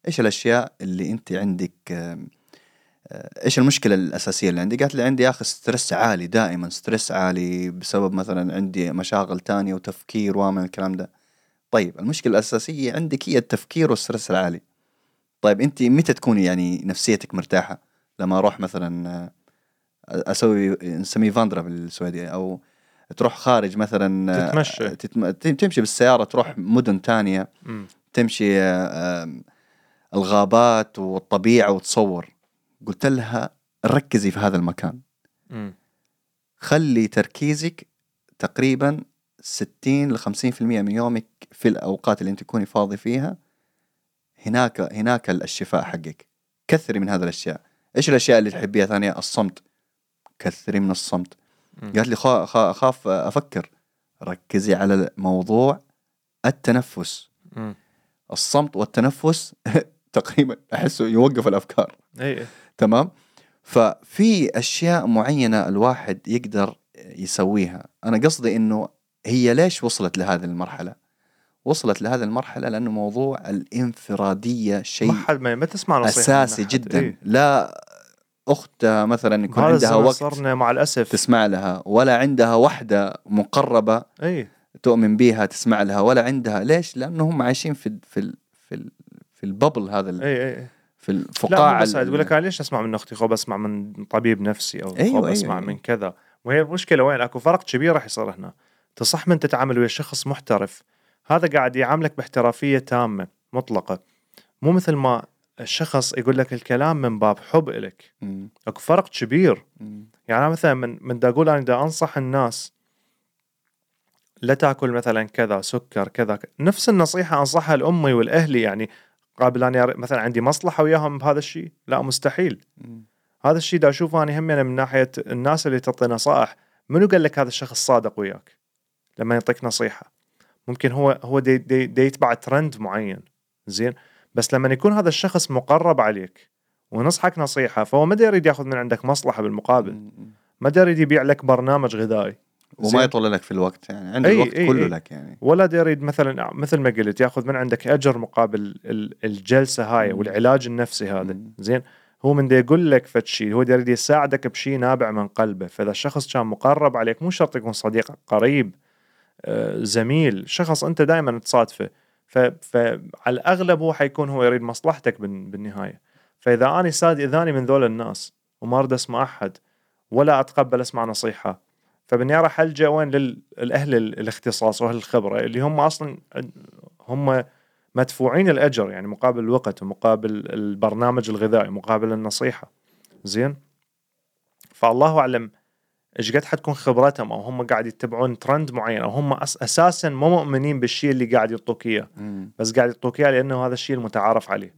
إيش الأشياء اللي أنت عندك آه، إيش المشكلة الأساسية اللي عندي؟ قالت لي عندي يا أخي stress عالي دائما stress عالي بسبب مثلا عندي مشاغل تانية وتفكير ومن الكلام ده. طيب المشكلة الأساسية عندك هي التفكير والستريس العالي. طيب أنت متى تكوني يعني نفسيتك مرتاحة؟ لما أروح مثلا آه، أسوي نسميه فاندرا بالسعودية أو تروح خارج مثلا آه، تتمشى. تتم... تمشي بالسيارة تروح مدن تانية مم. تمشي آه، الغابات والطبيعة وتصور قلت لها ركزي في هذا المكان مم. خلي تركيزك تقريبا 60 ل 50% من يومك في الأوقات اللي أنت تكوني فاضي فيها هناك هناك الشفاء حقك كثري من هذه الأشياء إيش الأشياء اللي تحبيها ثانية الصمت كثري من الصمت. قالت لي خا- خا- اخاف أفكر. ركزي على موضوع التنفس. مم. الصمت والتنفس تقريبا أحسه يوقف الأفكار. اي تمام؟ ففي أشياء معينة الواحد يقدر يسويها. أنا قصدي إنه هي ليش وصلت لهذه المرحلة؟ وصلت لهذه المرحلة لأنه موضوع الانفرادية شيء ما حد ما, تسمع أساسي. جدا. إيه. لا أخت مثلا يكون عندها وقت صرنا مع الأسف. تسمع لها ولا عندها وحدة مقربة إي. تؤمن بها تسمع لها ولا عندها. ليش؟ لأنه هم عايشين في في ال- في ال- في الببل هذا ال- إي إي في لا الفقاعة مو بس يقول لك ليش أسمع من أختي؟ خو بسمع من طبيب نفسي أو أيوة، بسمع أيوة، من أيوة. كذا. وهي المشكلة وين؟ أكو فرق كبير راح يصير هنا. تصح من تتعامل ويا شخص محترف. هذا قاعد يعاملك باحترافية تامة مطلقة. مو مثل ما الشخص يقول لك الكلام من باب حب إلك. مم. أكو فرق كبير. مم. يعني مثلا من من دا أقول أنا دا أنصح الناس لا تأكل مثلا كذا سكر كذا نفس النصيحة أنصحها لأمي والأهلي يعني قابل اني مثلا عندي مصلحة وياهم بهذا الشيء؟ لا مستحيل. مم. هذا الشيء دا أشوفه أنا هم من ناحية الناس اللي تعطي نصائح. منو قال لك هذا الشخص صادق وياك لما يعطيك نصيحة؟ ممكن هو هو دي, دي, دي يتبع ترند معين. زين؟ بس لما يكون هذا الشخص مقرب عليك ونصحك نصيحة فهو ما يريد ياخذ من عندك مصلحة بالمقابل. ما يريد يبيع لك برنامج غذائي. وما يطول لك في الوقت يعني عند أي- الوقت أي- كله أي. لك يعني ولا يريد مثلا مثل ما قلت ياخذ من عندك أجر مقابل ال- الجلسة هاي. والعلاج النفسي هذا. زين هو من يقول لك فد شيء هو يريد يساعدك بشيء نابع من قلبه فإذا الشخص كان مقرب عليك مو شرط يكون صديق قريب آه، زميل شخص أنت دائما تصادفه فعلى الأغلب هو حيكون هو يريد مصلحتك بال- بالنهاية. فإذا أنا ساد إذاني من ذول الناس وما أريد أسمع أحد ولا أتقبل أسمع نصيحة فبالنهايه راح ألجأ وين للاهل الاختصاص وأهل الخبرة اللي هم أصلا هم مدفوعين الأجر يعني مقابل الوقت ومقابل البرنامج الغذائي مقابل النصيحة. زين؟ فالله أعلم إيش قد حتكون خبرتهم أو هم قاعد يتبعون ترند معين أو هم أساسا مو مؤمنين بالشيء اللي قاعد يعطوك إياه. بس قاعد يعطوك إياه لأنه هذا الشيء المتعارف عليه.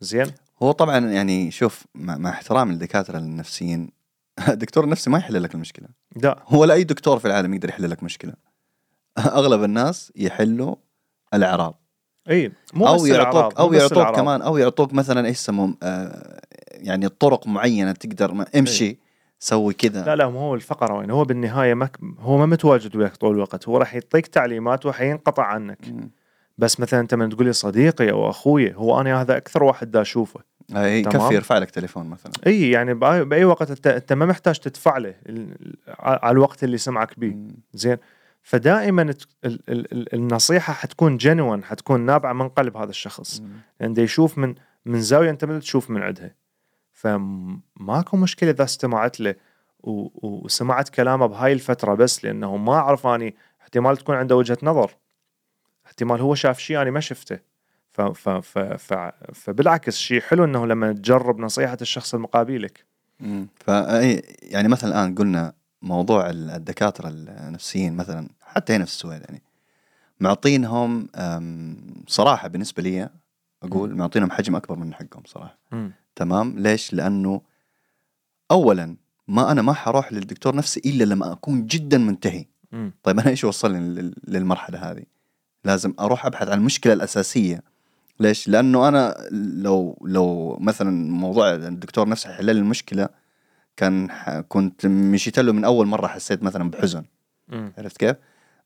زين؟ هو طبعا يعني شوف مع, مع احترام الدكاترة النفسيين الدكتور النفسي ما يحل لك المشكلة. لا. هو لا اي دكتور في العالم يقدر يحل لك مشكلة. أغلب الناس يحلوا الأعراض. إي مو أو يعطوك أو يعطوك. كمان أو يعطوك مثلا إيش يسمون آه يعني طرق معينة تقدر ما امشي. سوي كذا لا لا مو هو الفقرة وين هو بالنهاية ما هو ما متواجد وياك طول الوقت هو راح يعطيك تعليمات وحينقطع عنك مم. بس مثلا أنت من تقول لي صديقي أو أخوي هو أنا هذا أكثر واحد دا أشوفه إي تمام. يكفي يرفع لك تليفون مثلا إي يعني باي, وقت أنت, أنت ما محتاج تدفع له على الوقت اللي سمعك به. زين فدائما النصيحة حتكون جنون حتكون نابعة من قلب هذا الشخص مم. لأن دا يشوف من من زاوية أنت ما تشوف من عندها فماكو مشكلة إذا استمعت له وسمعت كلامه بهاي الفترة بس لأنه ما أعرف أني احتمال تكون عنده وجهة نظر. احتمال هو شاف شيء أنا ما شفته. ف ف ف ف فبالعكس شيء حلو إنه لما تجرب نصيحة الشخص المقابلك. فأي يعني مثلا الآن قلنا موضوع ال- الدكاترة النفسيين مثلا حتى هنا في السويد يعني معطينهم صراحة بالنسبة لي أقول معطينهم حجم أكبر من حقهم صراحة. تمام؟ ليش؟ لأنه اولا ما أنا ما حروح للدكتور نفسي إلا لما أكون جدا منتهي. مم. طيب أنا إيش وصلني لل- للمرحلة هذه؟ لازم أروح أبحث عن المشكلة الأساسية. ليش؟ لأنه أنا لو لو مثلا موضوع الدكتور نفسه لي المشكلة كان كنت مشيت له من أول مرة حسيت مثلا بحزن. مم. عرفت كيف؟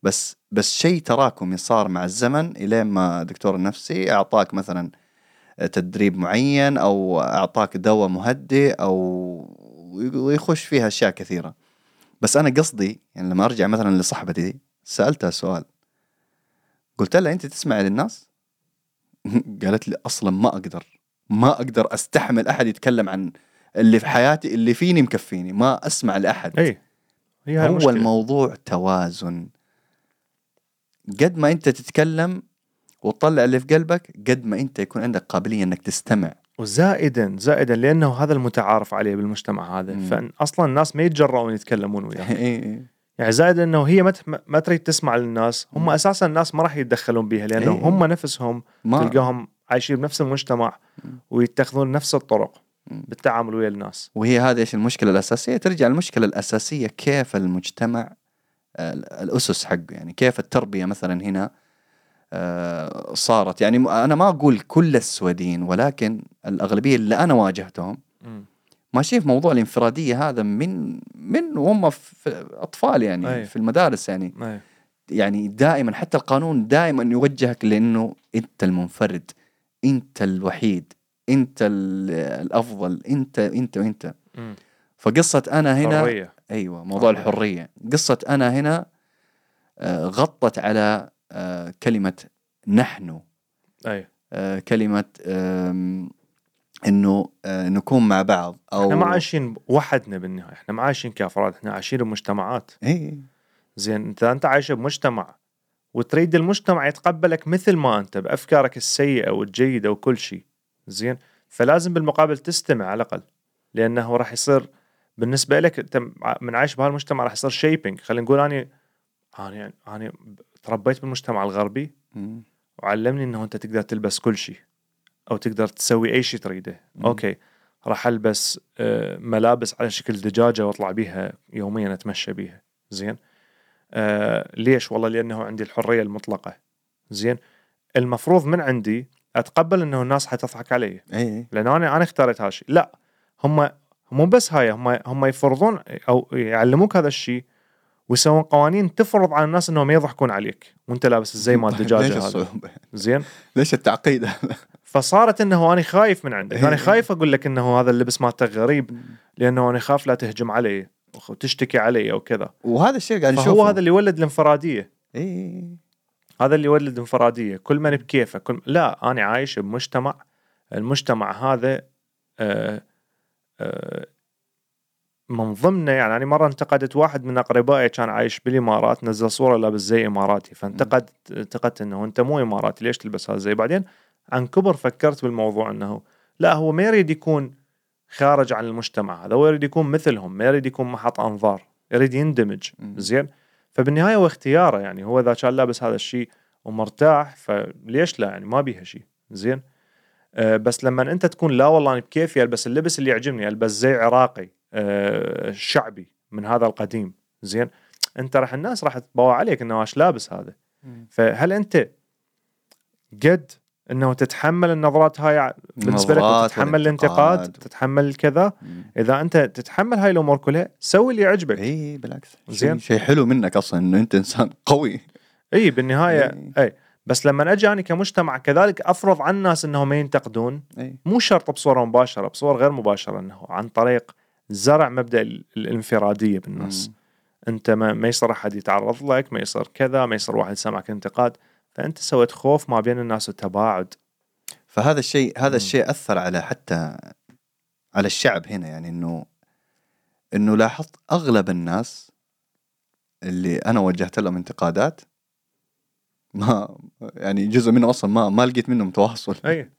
بس بس شيء تراكمي صار مع الزمن إلين ما الدكتور النفسي أعطاك مثلا تدريب معين أو أعطاك دواء مهدئ أو ويخش فيها أشياء كثيرة. بس أنا قصدي يعني لما أرجع مثلا لصاحبتي سألتها سؤال. قلت لها أنت تسمعي للناس؟ قالت لي أصلا ما أقدر. ما أقدر أستحمل أحد يتكلم عن اللي في حياتي اللي فيني مكفيني. ما أسمع لأحد. اي هي هو المشكلة. الموضوع توازن. قد ما أنت تتكلم وتطلع اللي في قلبك قد ما أنت يكون عندك قابلية إنك تستمع وزائدا زائدا لأنه هذا المتعارف عليه بالمجتمع هذا مم. فاصلا الناس ما يتجرؤون يتكلمون وياه إيه إيه. يعني زائد إنه هي ما ما تريد تسمع للناس هم مم. أساسا الناس ما راح يتدخلون بيها لأنه إيه. هم نفسهم ما تلقاهم عايشين بنفس المجتمع مم. ويتخذون نفس الطرق. بالتعامل ويا الناس وهي هذه إيش المشكلة الأساسية ترجع المشكلة الأساسية كيف المجتمع الأسس حقه يعني كيف التربية مثلا هنا صارت يعني م- أنا ما أقول كل السويدين ولكن الأغلبية اللي أنا واجهتهم ماشيين في موضوع الإنفرادية هذا من من وهم في أطفال يعني أي. في المدارس يعني أي. يعني دائما حتى القانون دائما يوجهك لأنه أنت المنفرد أنت الوحيد أنت ال- الأفضل أنت أنت وأنت مم. فقصة أنا هنا حرية أيوه موضوع آه. الحرية قصة أنا هنا آه، غطت على كلمة نحن. اي آه، كلمة إنه آه، نكون مع بعض أو إحنا ما عايشين وحدنا بالنهاية إحنا ما عايشين كأفراد إحنا عايشين بمجتمعات. اي زين انت أنت عايش بمجتمع وتريد المجتمع يتقبلك مثل ما أنت بأفكارك السيئة والجيدة وكل شيء زين فلازم بالمقابل تستمع على الأقل لأنه راح يصير بالنسبة لك أنت من عايش بهالمجتمع راح يصير shaping خلينا نقول اني أنا أنا تربيت بالمجتمع الغربي مم. وعلمني إنه أنت تقدر تلبس كل شيء أو تقدر تسوي أي شيء تريده. مم. أوكي راح ألبس آه، ملابس على شكل دجاجة وأطلع بيها يوميا أتمشى بيها. زين؟ آه ليش؟ والله لأنه عندي الحرية المطلقة. زين؟ المفروض من عندي أتقبل إنه الناس حتضحك علي. إي لأن أنا أنا اخترت هالشيء لا هم مو بس هاي هم هم يفرضون أو يعلموك هذا الشيء ويسوون قوانين تفرض على الناس إنهم يضحكون عليك. وأنت لابس الزي مال ليش الدجاجة هذا الصعوبة؟ زين. ليش التعقيد هذا؟ فصارت إنه أنا خايف من عندك. إيه. أنا خايف أقول لك إنه هذا اللبس مالتك غريب لأنه أنا خاف لا تهجم علي وتشتكي علي أو كذا. وهذا الشيء قاعد نشوفه. فهو هذا اللي يولد الانفرادية. اي هذا اللي يولد انفراديه كل من بكيفه كل لا أنا عايش بمجتمع المجتمع هذا آه آه من ضمنه يعني أنا مرة انتقدت واحد من أقربائي كان عايش بالإمارات نزل صورة لابس زي إماراتي فانتقد انتقدت إنه أنت مو إماراتي ليش تلبس هذا الزي؟ بعدين عن كبر فكرت بالموضوع إنه لا هو ما يريد يكون خارج عن المجتمع هذا هو يريد يكون مثلهم ما يريد يكون محط أنظار يريد يندمج. زين؟ فبالنهاية هو اختياره يعني هو إذا كان لابس هذا الشيء ومرتاح فليش لا يعني؟ ما بيها شيء زين؟ بس لما انت تكون لا والله أنا بكيفي ألبس اللبس اللي يعجبني ألبس زي عراقي أه شعبي من هذا القديم زين؟ انت راح الناس راح تبوا عليك إنه إيش لابس هذا. فهل أنت قد إنه تتحمل النظرات هاي بالنسبة لك وتتحمل الانتقاد. تتحمل الكذا إذا أنت تتحمل هاي الأمور كلها سوي اللي يعجبك. إي بالعكس. زين. شيء حلو منك أصلا إنه أنت إنسان قوي. إي بالنهاية. إي. بس لما أجي أنا كمجتمع كذلك أفرض على الناس أنهم ما ينتقدون إي مو شرط بصورة مباشرة بصوره غير مباشرة إنه عن طريق زرع مبدأ ال- الانفرادية بالناس مم. أنت ما, ما يصير أحد يتعرض لك ما يصير كذا ما يصير واحد يسمعك انتقاد فأنت سويت خوف ما بين الناس وتباعد فهذا الشيء هذا مم. الشيء أثر على حتى على الشعب هنا يعني إنه إنه لاحظت أغلب الناس اللي أنا وجهت لهم انتقادات ما يعني جزء منه أصلا ما ما لقيت منهم تواصل أي.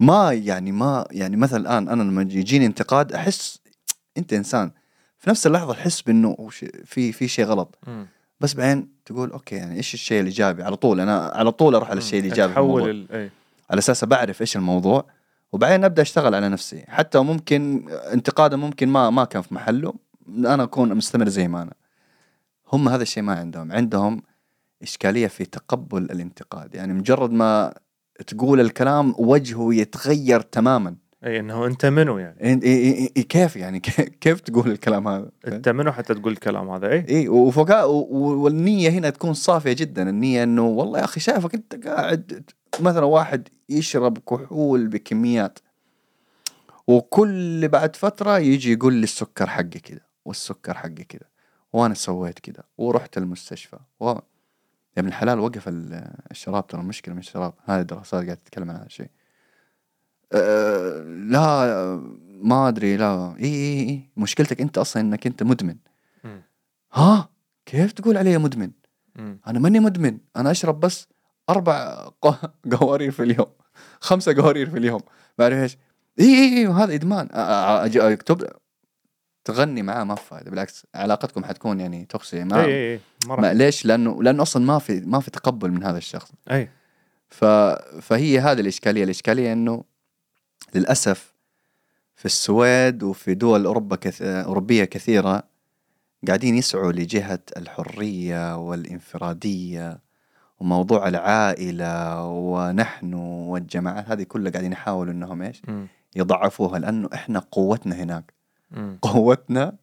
ما يعني ما يعني مثلا الآن أنا لما يجيني انتقاد أحس أنت إنسان. في نفس اللحظة أحس بأنه في في شيء غلط. مم. بس بعدين تقول أوكي يعني إيش الشيء الإيجابي؟ على طول أنا على طول أروح على الشيء. الإيجابي. تحول ال- أي. على أساس بعرف إيش الموضوع. وبعدين أبدأ أشتغل على نفسي. حتى ممكن انتقاده ممكن ما ما كان في محله. أنا أكون مستمر زي ما أنا. هم هذا الشيء ما عندهم. عندهم إشكالية في تقبل الانتقاد. يعني مجرد ما تقول الكلام وجهه يتغير تماما. أي إنه أنت منو يعني؟ إن- إي- إي- إي- كيف يعني؟ كيف تقول الكلام هذا؟ أنت منو حتى تقول الكلام هذا؟ إي. إي وفوق و- والنية هنا تكون صافية جدا. النية إنه والله يا أخي شايفك أنت قاعد مثلا واحد يشرب كحول بكميات وكل بعد فترة يجي يقول لي السكر حقي كذا والسكر حقي كذا وأنا سويت كذا ورحت المستشفى و... يا ابن الحلال وقف ال- الشراب ترى مشكلة من الشراب. هذه دراسات قاعدة تتكلم عن هذا الشيء. أه لا ما أدري لا. إي إي إي مشكلتك أنت أصلا إنك أنت مدمن. ها؟ كيف تقول علي مدمن. أنا ماني مدمن. أنا أشرب بس أربع قوارير في اليوم. خمسة قوارير في اليوم. بعرف إيش؟ إي إي إي وهذا إدمان. أكتب تغني معاه ما في فايدة بالعكس علاقتكم حتكون يعني توكسي ما, اي اي اي ما ليش؟ لأنه لأنه أصلا ما في ما في تقبل من هذا الشخص. اي ف فهي هذه الإشكالية، الإشكالية إنه للأسف في السويد وفي دول أوروبا كث... أوروبية كثيرة قاعدين يسعوا لجهة الحرية والإنفرادية وموضوع العائلة ونحن والجماعات. هذه كلها قاعدين يحاولوا إنهم إيش؟ يضعفوها لأنه إحنا قوتنا هناك. قوتنا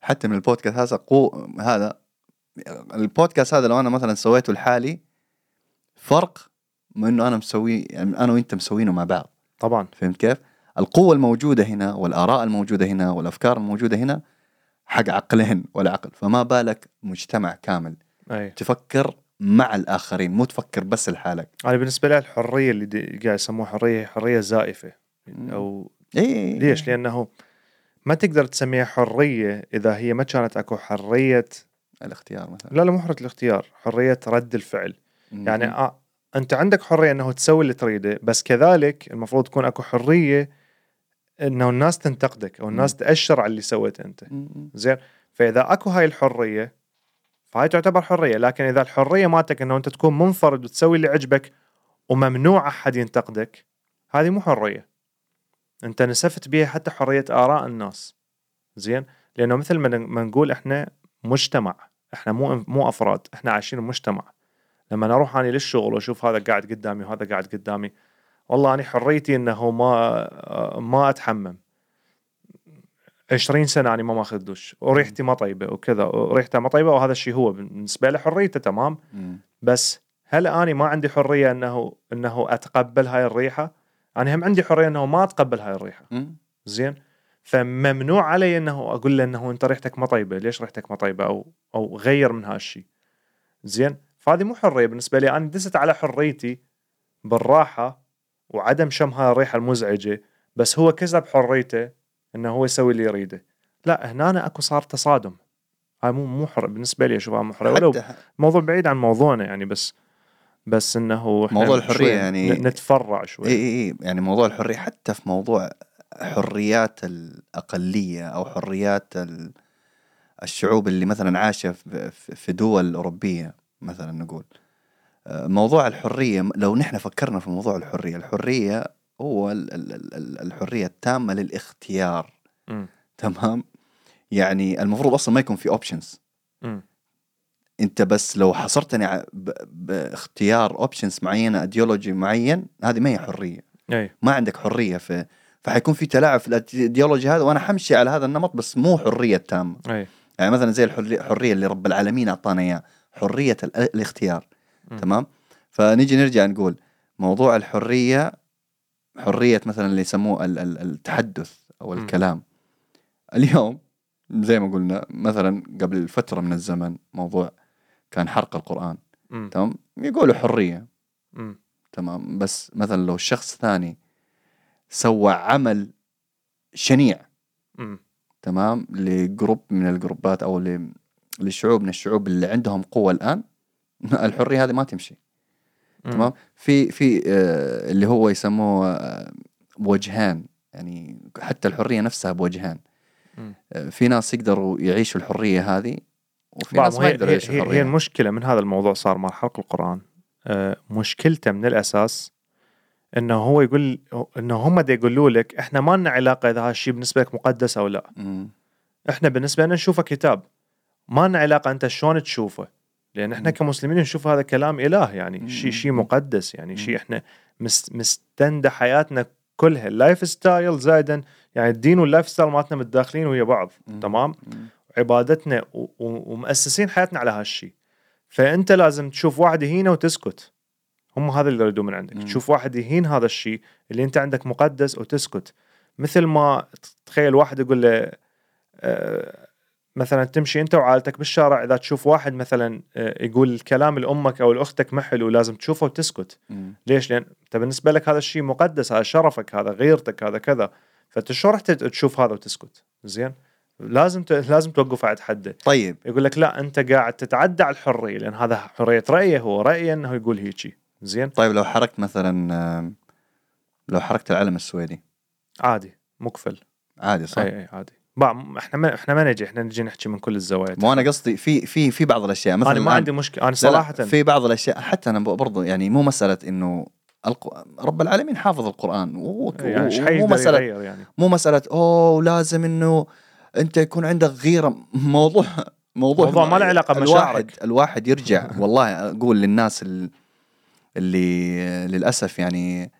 حتى من البودكاست هذا قو هذا البودكاست هذا لو أنا مثلا سويته لحالي فرق من إنه أنا مسوي يعني أنا وأنت مسوينه مع بعض. طبعا. فهمت كيف؟ القوة الموجودة هنا والآراء الموجودة هنا والأفكار الموجودة هنا حق عقلين ولا عقل. فما بالك مجتمع كامل. أي. تفكر مع الآخرين مو تفكر بس لحالك. أنا بالنسبة لي الحرية اللي قاعد يسموها حرية حرية زائفة أو إيه. ليش؟ لأنه ما تقدر تسميها حرية إذا هي ما كانت أكو حرية الاختيار مثلا. لا لا مو حرية الاختيار حرية رد الفعل. يعني آه أنت عندك حرية إنه تسوي اللي تريده بس كذلك المفروض تكون أكو حرية إنه الناس تنتقدك أو الناس مم. تأشر على اللي سويته أنت. مم. زين؟ فإذا أكو هاي الحرية فهاي تعتبر حرية لكن إذا الحرية مالتك إنه أنت تكون منفرد وتسوي اللي عجبك وممنوع أحد ينتقدك هذه مو حرية. أنت نسفت بها حتى حرية آراء الناس. زين؟ لأنه مثل ما نقول إحنا مجتمع. إحنا مو مو أفراد. إحنا عايشين بمجتمع لما أروح اني للشغل وأشوف هذا قاعد قدامي وهذا قاعد قدامي والله أنا حريتي إنه ما ما أتحمم. 20 سنة أنا ما ماخذ دش. وريحتي ما طيبة وكذا. وريحته ما طيبة وهذا الشيء هو. بالنسبة له حريته تمام. بس هل اني ما عندي حرية إنه إنه أتقبل هاي الريحة؟ أنا هم عندي حرية إنه ما أتقبل هاي الريحة. زين؟ فممنوع علي إنه أقول له إنه أنت ريحتك ما طيبة. ليش ريحتك ما طيبة؟ أو أو غير من هالشيء زين؟ فهذه مو حرية بالنسبة لي. أنا دست على حريتي بالراحة وعدم شم هاي الريحة المزعجة بس هو كسب حريته إنه هو يسوي اللي يريده. لا هنا أنا أكو صار تصادم. هاي مو مو حر بالنسبة لي أشوفها مو حرية. ولو موضوع بعيد عن موضوعنا يعني بس بس إنه إحنا موضوع الحرية شوي يعني- نتفرع شوي. إي إي يعني موضوع الحرية حتى في موضوع حريات الأقلية أو حريات ال- الشعوب اللي مثلا عايشة في- دول أوروبية مثلا نقول. آه، موضوع الحرية لو نحن فكرنا في موضوع الحرية الحرية هو ال- ال- ال- ال- الحرية التامة للاختيار. مم. تمام؟ يعني المفروض أصلا ما يكون في options. انت بس لو حصرتني باختيار options معينة ايديولوجي معين هذه ما هي حرية. أي. ما عندك حرية في فحيكون في تلاعب في الايديولوجي هذا وأنا حمشي على هذا النمط بس مو حرية تامة. أي. يعني مثلا زي الحريه اللي رب العالمين أعطانا اياه حرية ال- الاختيار. مم. تمام؟ فنيجي نرجع نقول موضوع الحرية حرية مثلا اللي يسموه ال- ال- التحدث أو. الكلام. اليوم زي ما قلنا مثلا قبل فترة من الزمن موضوع كان حرق القرآن مم. تمام يقولوا حرية مم. تمام بس مثلا لو شخص ثاني سوى عمل شنيع. تمام لجروب من الجروبات أو ل- لشعوب من الشعوب اللي عندهم قوة الآن الحرية هذه ما تمشي. تمام في في آه اللي هو يسموه آه بوجهان يعني حتى الحرية نفسها بوجهان. آه في ناس يقدروا يعيشوا الحرية هذه وفي بعض ناس ما هي, يقدروا هي, يعيشوا هي, المشكلة من هذا الموضوع صار مع حرق القرآن آه مشكلته من الأساس إنه هو يقول إنه هم يقولوا لك إحنا ما لنا علاقة إذا هذا الشيء بالنسبة لك مقدس أو لا مم. إحنا بالنسبة لنا نشوفه كتاب ما لنا علاقة أنت شلون تشوفه لأن إحنا مم. كمسلمين نشوف هذا كلام إله يعني. شيء شيء مقدس يعني. شيء إحنا مست مستندة حياتنا كلها ال lifestyle زايدا يعني الدين وال lifestyle مالتنا متداخلين ويا بعض مم. تمام مم. عبادتنا ومؤسسين حياتنا على هالشيء فأنت لازم تشوف واحد يهينه وتسكت. هم هذا اللي يريدون من عندك. مم. تشوف واحد يهين هذا الشيء اللي أنت عندك مقدس وتسكت. مثل ما تخيل واحد يقول له آه، مثلا تمشي أنت وعائلتك بالشارع إذا تشوف واحد مثلا آه، يقول الكلام لأمك أو لأختك ما حلو لازم تشوفه وتسكت. مم. ليش؟ لأن أنت بالنسبة لك هذا الشيء مقدس هذا شرفك هذا غيرتك هذا كذا. فأنت راح تت- تشوف هذا وتسكت؟ زين؟ لازم ت... لازم توقف عند حده. طيب. يقول لك لا أنت قاعد تتعدى على الحرية لأن هذا حرية رأيه هو رأيه إنه يقول هيجي. زين؟ طيب لو حركت مثلا لو حركت العلم السويدي. عادي مكفل عادي صح؟ إي إي عادي. إحنا ما إحنا ما نجي إحنا نجي نحكي من كل الزوايا. مو أنا قصدي في في في بعض الأشياء مثلا أنا ما عندي مشكلة. أنا لا لا، صراحة. في بعض الأشياء حتى أنا برضو يعني مو مسألة إنه الق... رب العالمين حافظ القرآن. و... يعني مسألة يعني. مو مسألة أوه لازم إنه أنت يكون عندك غيرة موضوع موضوع موضوع ما له الواحد بمشاعرك. الواحد يرجع. والله أقول للناس ال- اللي للأسف يعني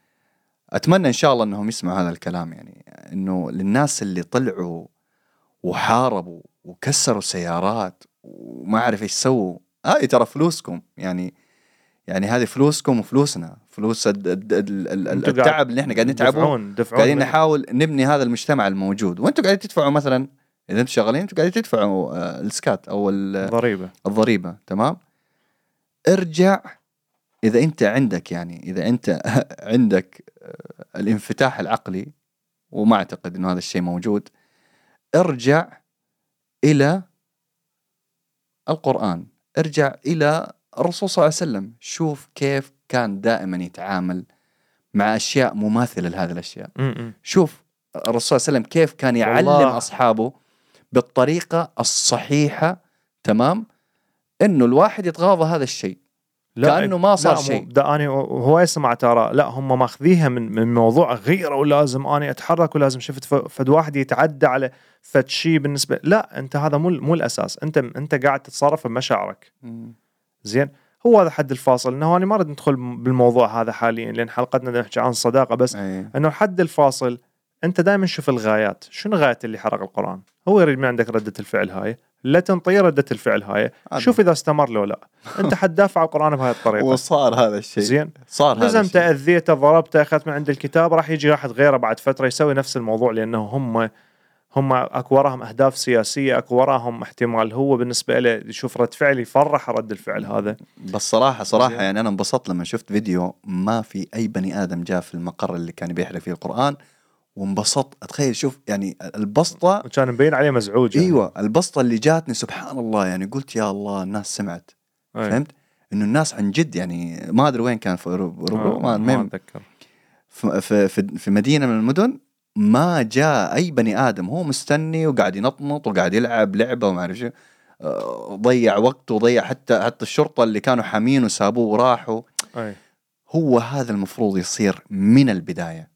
أتمنى إن شاء الله إنهم يسمعوا هذا الكلام يعني إنه للناس اللي طلعوا وحاربوا وكسروا سيارات وما أعرف إيش سووا هذه ترى فلوسكم يعني يعني هذه فلوسكم وفلوسنا فلوس التعب اللي إحنا قاعدين نتعبه. قاعدين نحاول نبني هذا المجتمع الموجود. وأنتم قاعدين تدفعوا مثلا إذا أنتم شغالين أنتم قاعدين تدفعوا آه، السكات أو ال- ضريبه الضريبة تمام؟ ارجع إذا أنت عندك يعني إذا أنت عندك آه، الانفتاح العقلي وما أعتقد إنه هذا الشيء موجود ارجع إلى القرآن ارجع إلى الرسول صلى الله عليه وسلم. شوف كيف كان دائما يتعامل مع أشياء مماثلة لهذه الأشياء. م- م. شوف الرسول صلى الله عليه وسلم كيف كان يعلم والله. أصحابه. بالطريقة الصحيحة تمام؟ إنه الواحد يتغاضى هذا الشيء. كأنه ما صار لا، شيء. ده أنا هو يسمع ترى. لا هم ماخذيها من من موضوع غيره ولازم أنا أتحرك ولازم شفت فد واحد يتعدى على فد شيء بالنسبة لا أنت هذا مو مو الأساس. أنت أنت قاعد تتصرف بمشاعرك. زين؟ هو هذا حد الفاصل. إنه أنا ما أريد ندخل بالموضوع هذا حاليا لأن حلقتنا نحكي عن الصداقه بس أي. إنه الحد الفاصل أنت دائما شوف الغايات. شنو غايه اللي حرق القرآن؟ هو يريد من عندك ردة الفعل هاي. لا تنطيه ردة الفعل هاي. عادي. شوف إذا استمر لو لا. أنت حتدافع عن القرآن بهاي الطريقة. وصار هذا الشيء. زين. صار هذا لزمته الشيء. اذيته ضربته أخذت من عند الكتاب راح يجي واحد غيره بعد فترة يسوي نفس الموضوع لأنه هم هم أكو وراهم أهداف سياسية أكو وراهم احتمال هو بالنسبة له يشوف رد فعل يفرح رد الفعل هذا. بس صراحة صراحة. يعني أنا انبسطت لما شفت فيديو ما في أي بني آدم جاء في المقر اللي كان بيحرق فيه القرآن وانبسطت. أتخيل شوف يعني البسطة وكان مبين عليه مزعوج يعني. إيوه البسطة اللي جاتني سبحان الله يعني قلت يا الله الناس سمعت. أي. فهمت؟ إنه الناس عن جد يعني ما أدري وين كان في أوروبا- آه، أوروبا ما, ما أتذكر. في, في, في, مدينة من المدن ما جاء أي بني آدم. هو مستني وقاعد ينطنط وقاعد يلعب لعبة وما أعرف شو آه، ضيع وقته وضيع حتى حتى الشرطة اللي كانوا حامينه سابوه وراحوا. أي. هو هذا المفروض يصير من البداية.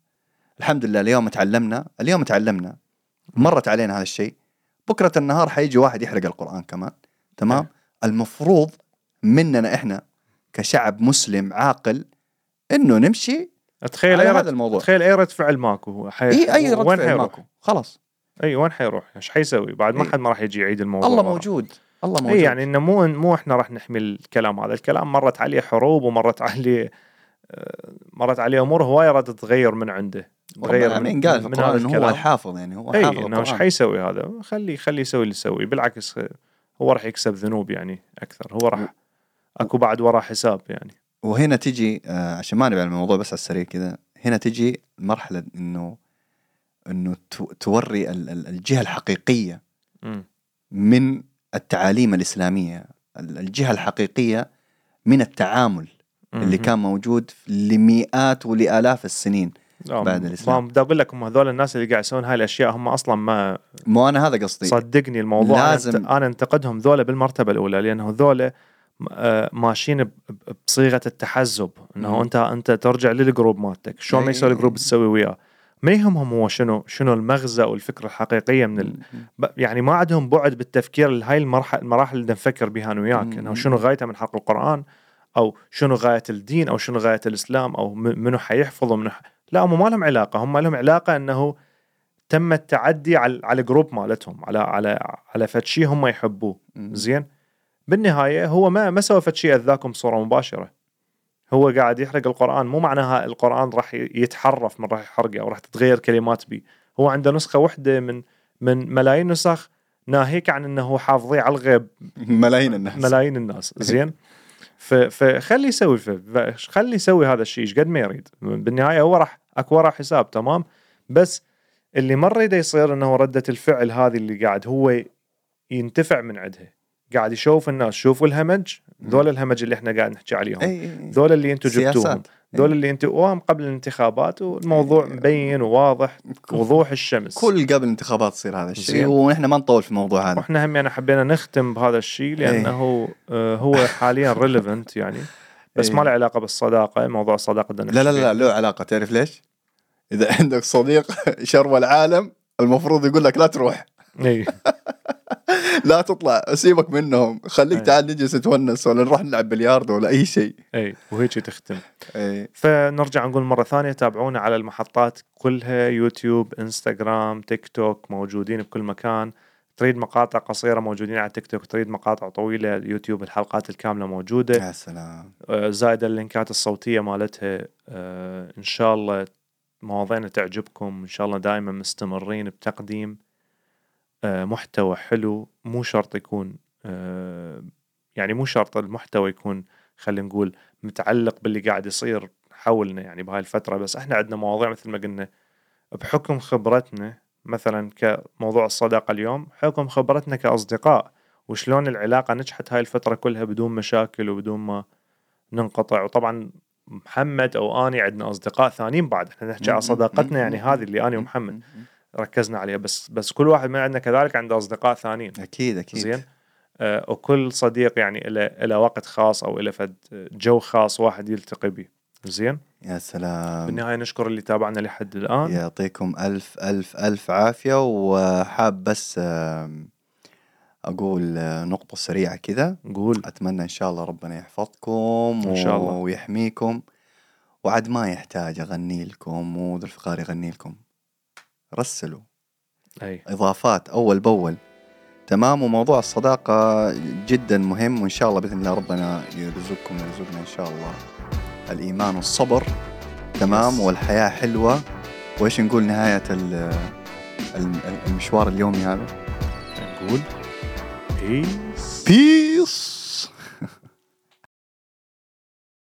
الحمد لله اليوم تعلمنا اليوم تعلمنا مرت علينا هذا الشيء بكرة النهار حيجي واحد يحرق القرآن كمان تمام. المفروض مننا إحنا كشعب مسلم عاقل إنه نمشي تخيل أي هذا الموضوع تخيل أي رد فعل ماكو حي... إي أي رد فعل حيروح؟ ماكو خلاص إي وين حيروح؟ إيش حيسوي؟ بعد ما. حد ما راح يجي يعيد الموضوع الله. موجود الله موجود اي يعني إنه مو مو إحنا راح نحمي الكلام هذا، الكلام مرت عليه حروب ومرت عليه مرت عليه أمور هواية راد تتغير من عنده رب تغير العالمين قال في من القران انه هو. الحافظ يعني هو اي حافظ إنه إيش حيسوي هذا؟ خلي خلي يسوي اللي يسوي بالعكس هو راح يكسب ذنوب يعني أكثر هو راح أكو بعد وراه حساب يعني وهنا تجي آه عشان ما نبعد عن الموضوع بس على السريع كذا هنا تجي مرحلة إنه إنه تو- توري ال- ال- الجهة الحقيقية. من التعاليم الإسلامية ال- الجهة الحقيقية من التعامل اللي. كان موجود لمئات ولآلاف السنين آه، بعد الإسلام. ما بدي أقول لك هم هذول الناس اللي قاعد يسوون هاي الأشياء هم أصلا ما مو أنا هذا قصدي صدقني الموضوع لازم- أنا انتقدهم ذولا بالمرتبة الأولى لأنه ذولا آه، ماشيين بصيغة التحزب إنه مم. انت أنت ترجع لل group مالتك شلون ما. يسوي ال group تسوي وياه ما يهمهم هو شنو شنو المغزى والفكرة الحقيقية من ال... يعني ما عندهم بعد بالتفكير لهاي المرحله المراحل اللي نفكر بها أنا وياك. إنه شنو غايته من حرق القرآن أو شنو غاية الدين أو شنو غاية الإسلام أو منو حيحفظ ومنو ح... لا هم ما لهم علاقة. هم لهم علاقة إنه تم التعدي على على جروب مالتهم على على على فد شيء هم يحبوه. زين؟ بالنهاية هو ما ما سوى فد شيء أذاكم بصورة مباشرة. هو قاعد يحرق القرآن. مو معناها القرآن راح يتحرف من راح يحرقه أو راح تتغير كلمات بيه هو عنده نسخة واحدة من من ملايين نسخ ناهيك عن إنه حافظيه على الغيب. ملايين الناس. ملايين الناس. زين؟ فخلي يسوي خلي يسوي هذا الشيء إيش قد ما يريد. بالنهاية هو راح أكو وراه حساب تمام؟ بس اللي ما يريد يصير إنه ردة الفعل هذه اللي قاعد هو ينتفع من عندها قاعد يشوف الناس شوفوا الهمج. ذول الهمج اللي إحنا قاعد نحكي عليهم. ذول اللي أنتم جبتوهم. دول اللي انتقوهم قبل الانتخابات والموضوع مبين وواضح وضوح الشمس. كل قبل الانتخابات تصير هذا الشيء. ونحن ما نطول في الموضوع هذا. وإحنا هم يعني حبينا نختم بهذا الشيء لأنه آه، هو حاليا relevant يعني. بس ما إيه. له علاقة بالصداقة موضوع الصداقه لا لا لا له علاقة. تعرف ليش؟ إذا عندك صديق شر العالم المفروض يقول لك لا تروح. اي لا تطلع سيبك منهم. خليك أي. تعال نجلس نتونس ولا نروح نلعب بلياردو ولا أي شيء. اي وهيك تختم. إيه. فنرجع نقول مرة ثانية تابعونا على المحطات كلها يوتيوب إنستغرام تيك توك موجودين بكل مكان. تريد مقاطع قصيرة موجودين على تيك توك تريد مقاطع طويلة يوتيوب الحلقات الكاملة موجودة. يا سلام. آه، زائد اللينكات الصوتية مالتها آه، إن شاء الله مواضيعنا تعجبكم. إن شاء الله دائما مستمرين بتقديم. محتوى حلو مو شرط يكون آه، يعني مو شرط المحتوى يكون خلينا نقول متعلق باللي قاعد يصير حولنا يعني بهاي الفترة بس إحنا عندنا مواضيع مثل ما قلنا بحكم خبرتنا مثلا كموضوع الصداقة اليوم حكم خبرتنا كأصدقاء وشلون العلاقة نجحت هاي الفترة كلها بدون مشاكل وبدون ما ننقطع. وطبعا محمد أو أني عندنا أصدقاء ثانيين بعد إحنا نحكي على صداقتنا يعني هذه اللي أنا ومحمد. ركزنا عليها. بس بس كل واحد من عندنا كذلك عنده أصدقاء ثانيين. أكيد أكيد. زين؟ آه وكل صديق يعني له له وقت خاص أو له فد جو خاص واحد يلتقي به زين؟ يا سلام. بالنهاية نشكر اللي تابعنا لحد الآن. يعطيكم ألف ألف ألف عافية. وحاب بس آم، أقول آه، نقطة سريعة كذا. نقول أتمنى إن شاء الله ربنا يحفظكم إن شاء الله. ويحميكم. وعد ما يحتاج أغني لكم وذو الفقار يغني لكم. رسلوا. أي. إضافات أول بأول. تمام وموضوع الصداقة جدا مهم وإن شاء الله بإذن الله ربنا يرزقكم ويرزقنا إن شاء الله الإيمان والصبر. تمام Yes. والحياة حلوة. وإيش نقول الم- المشوار اليومي هذا؟ نقول بيس بيس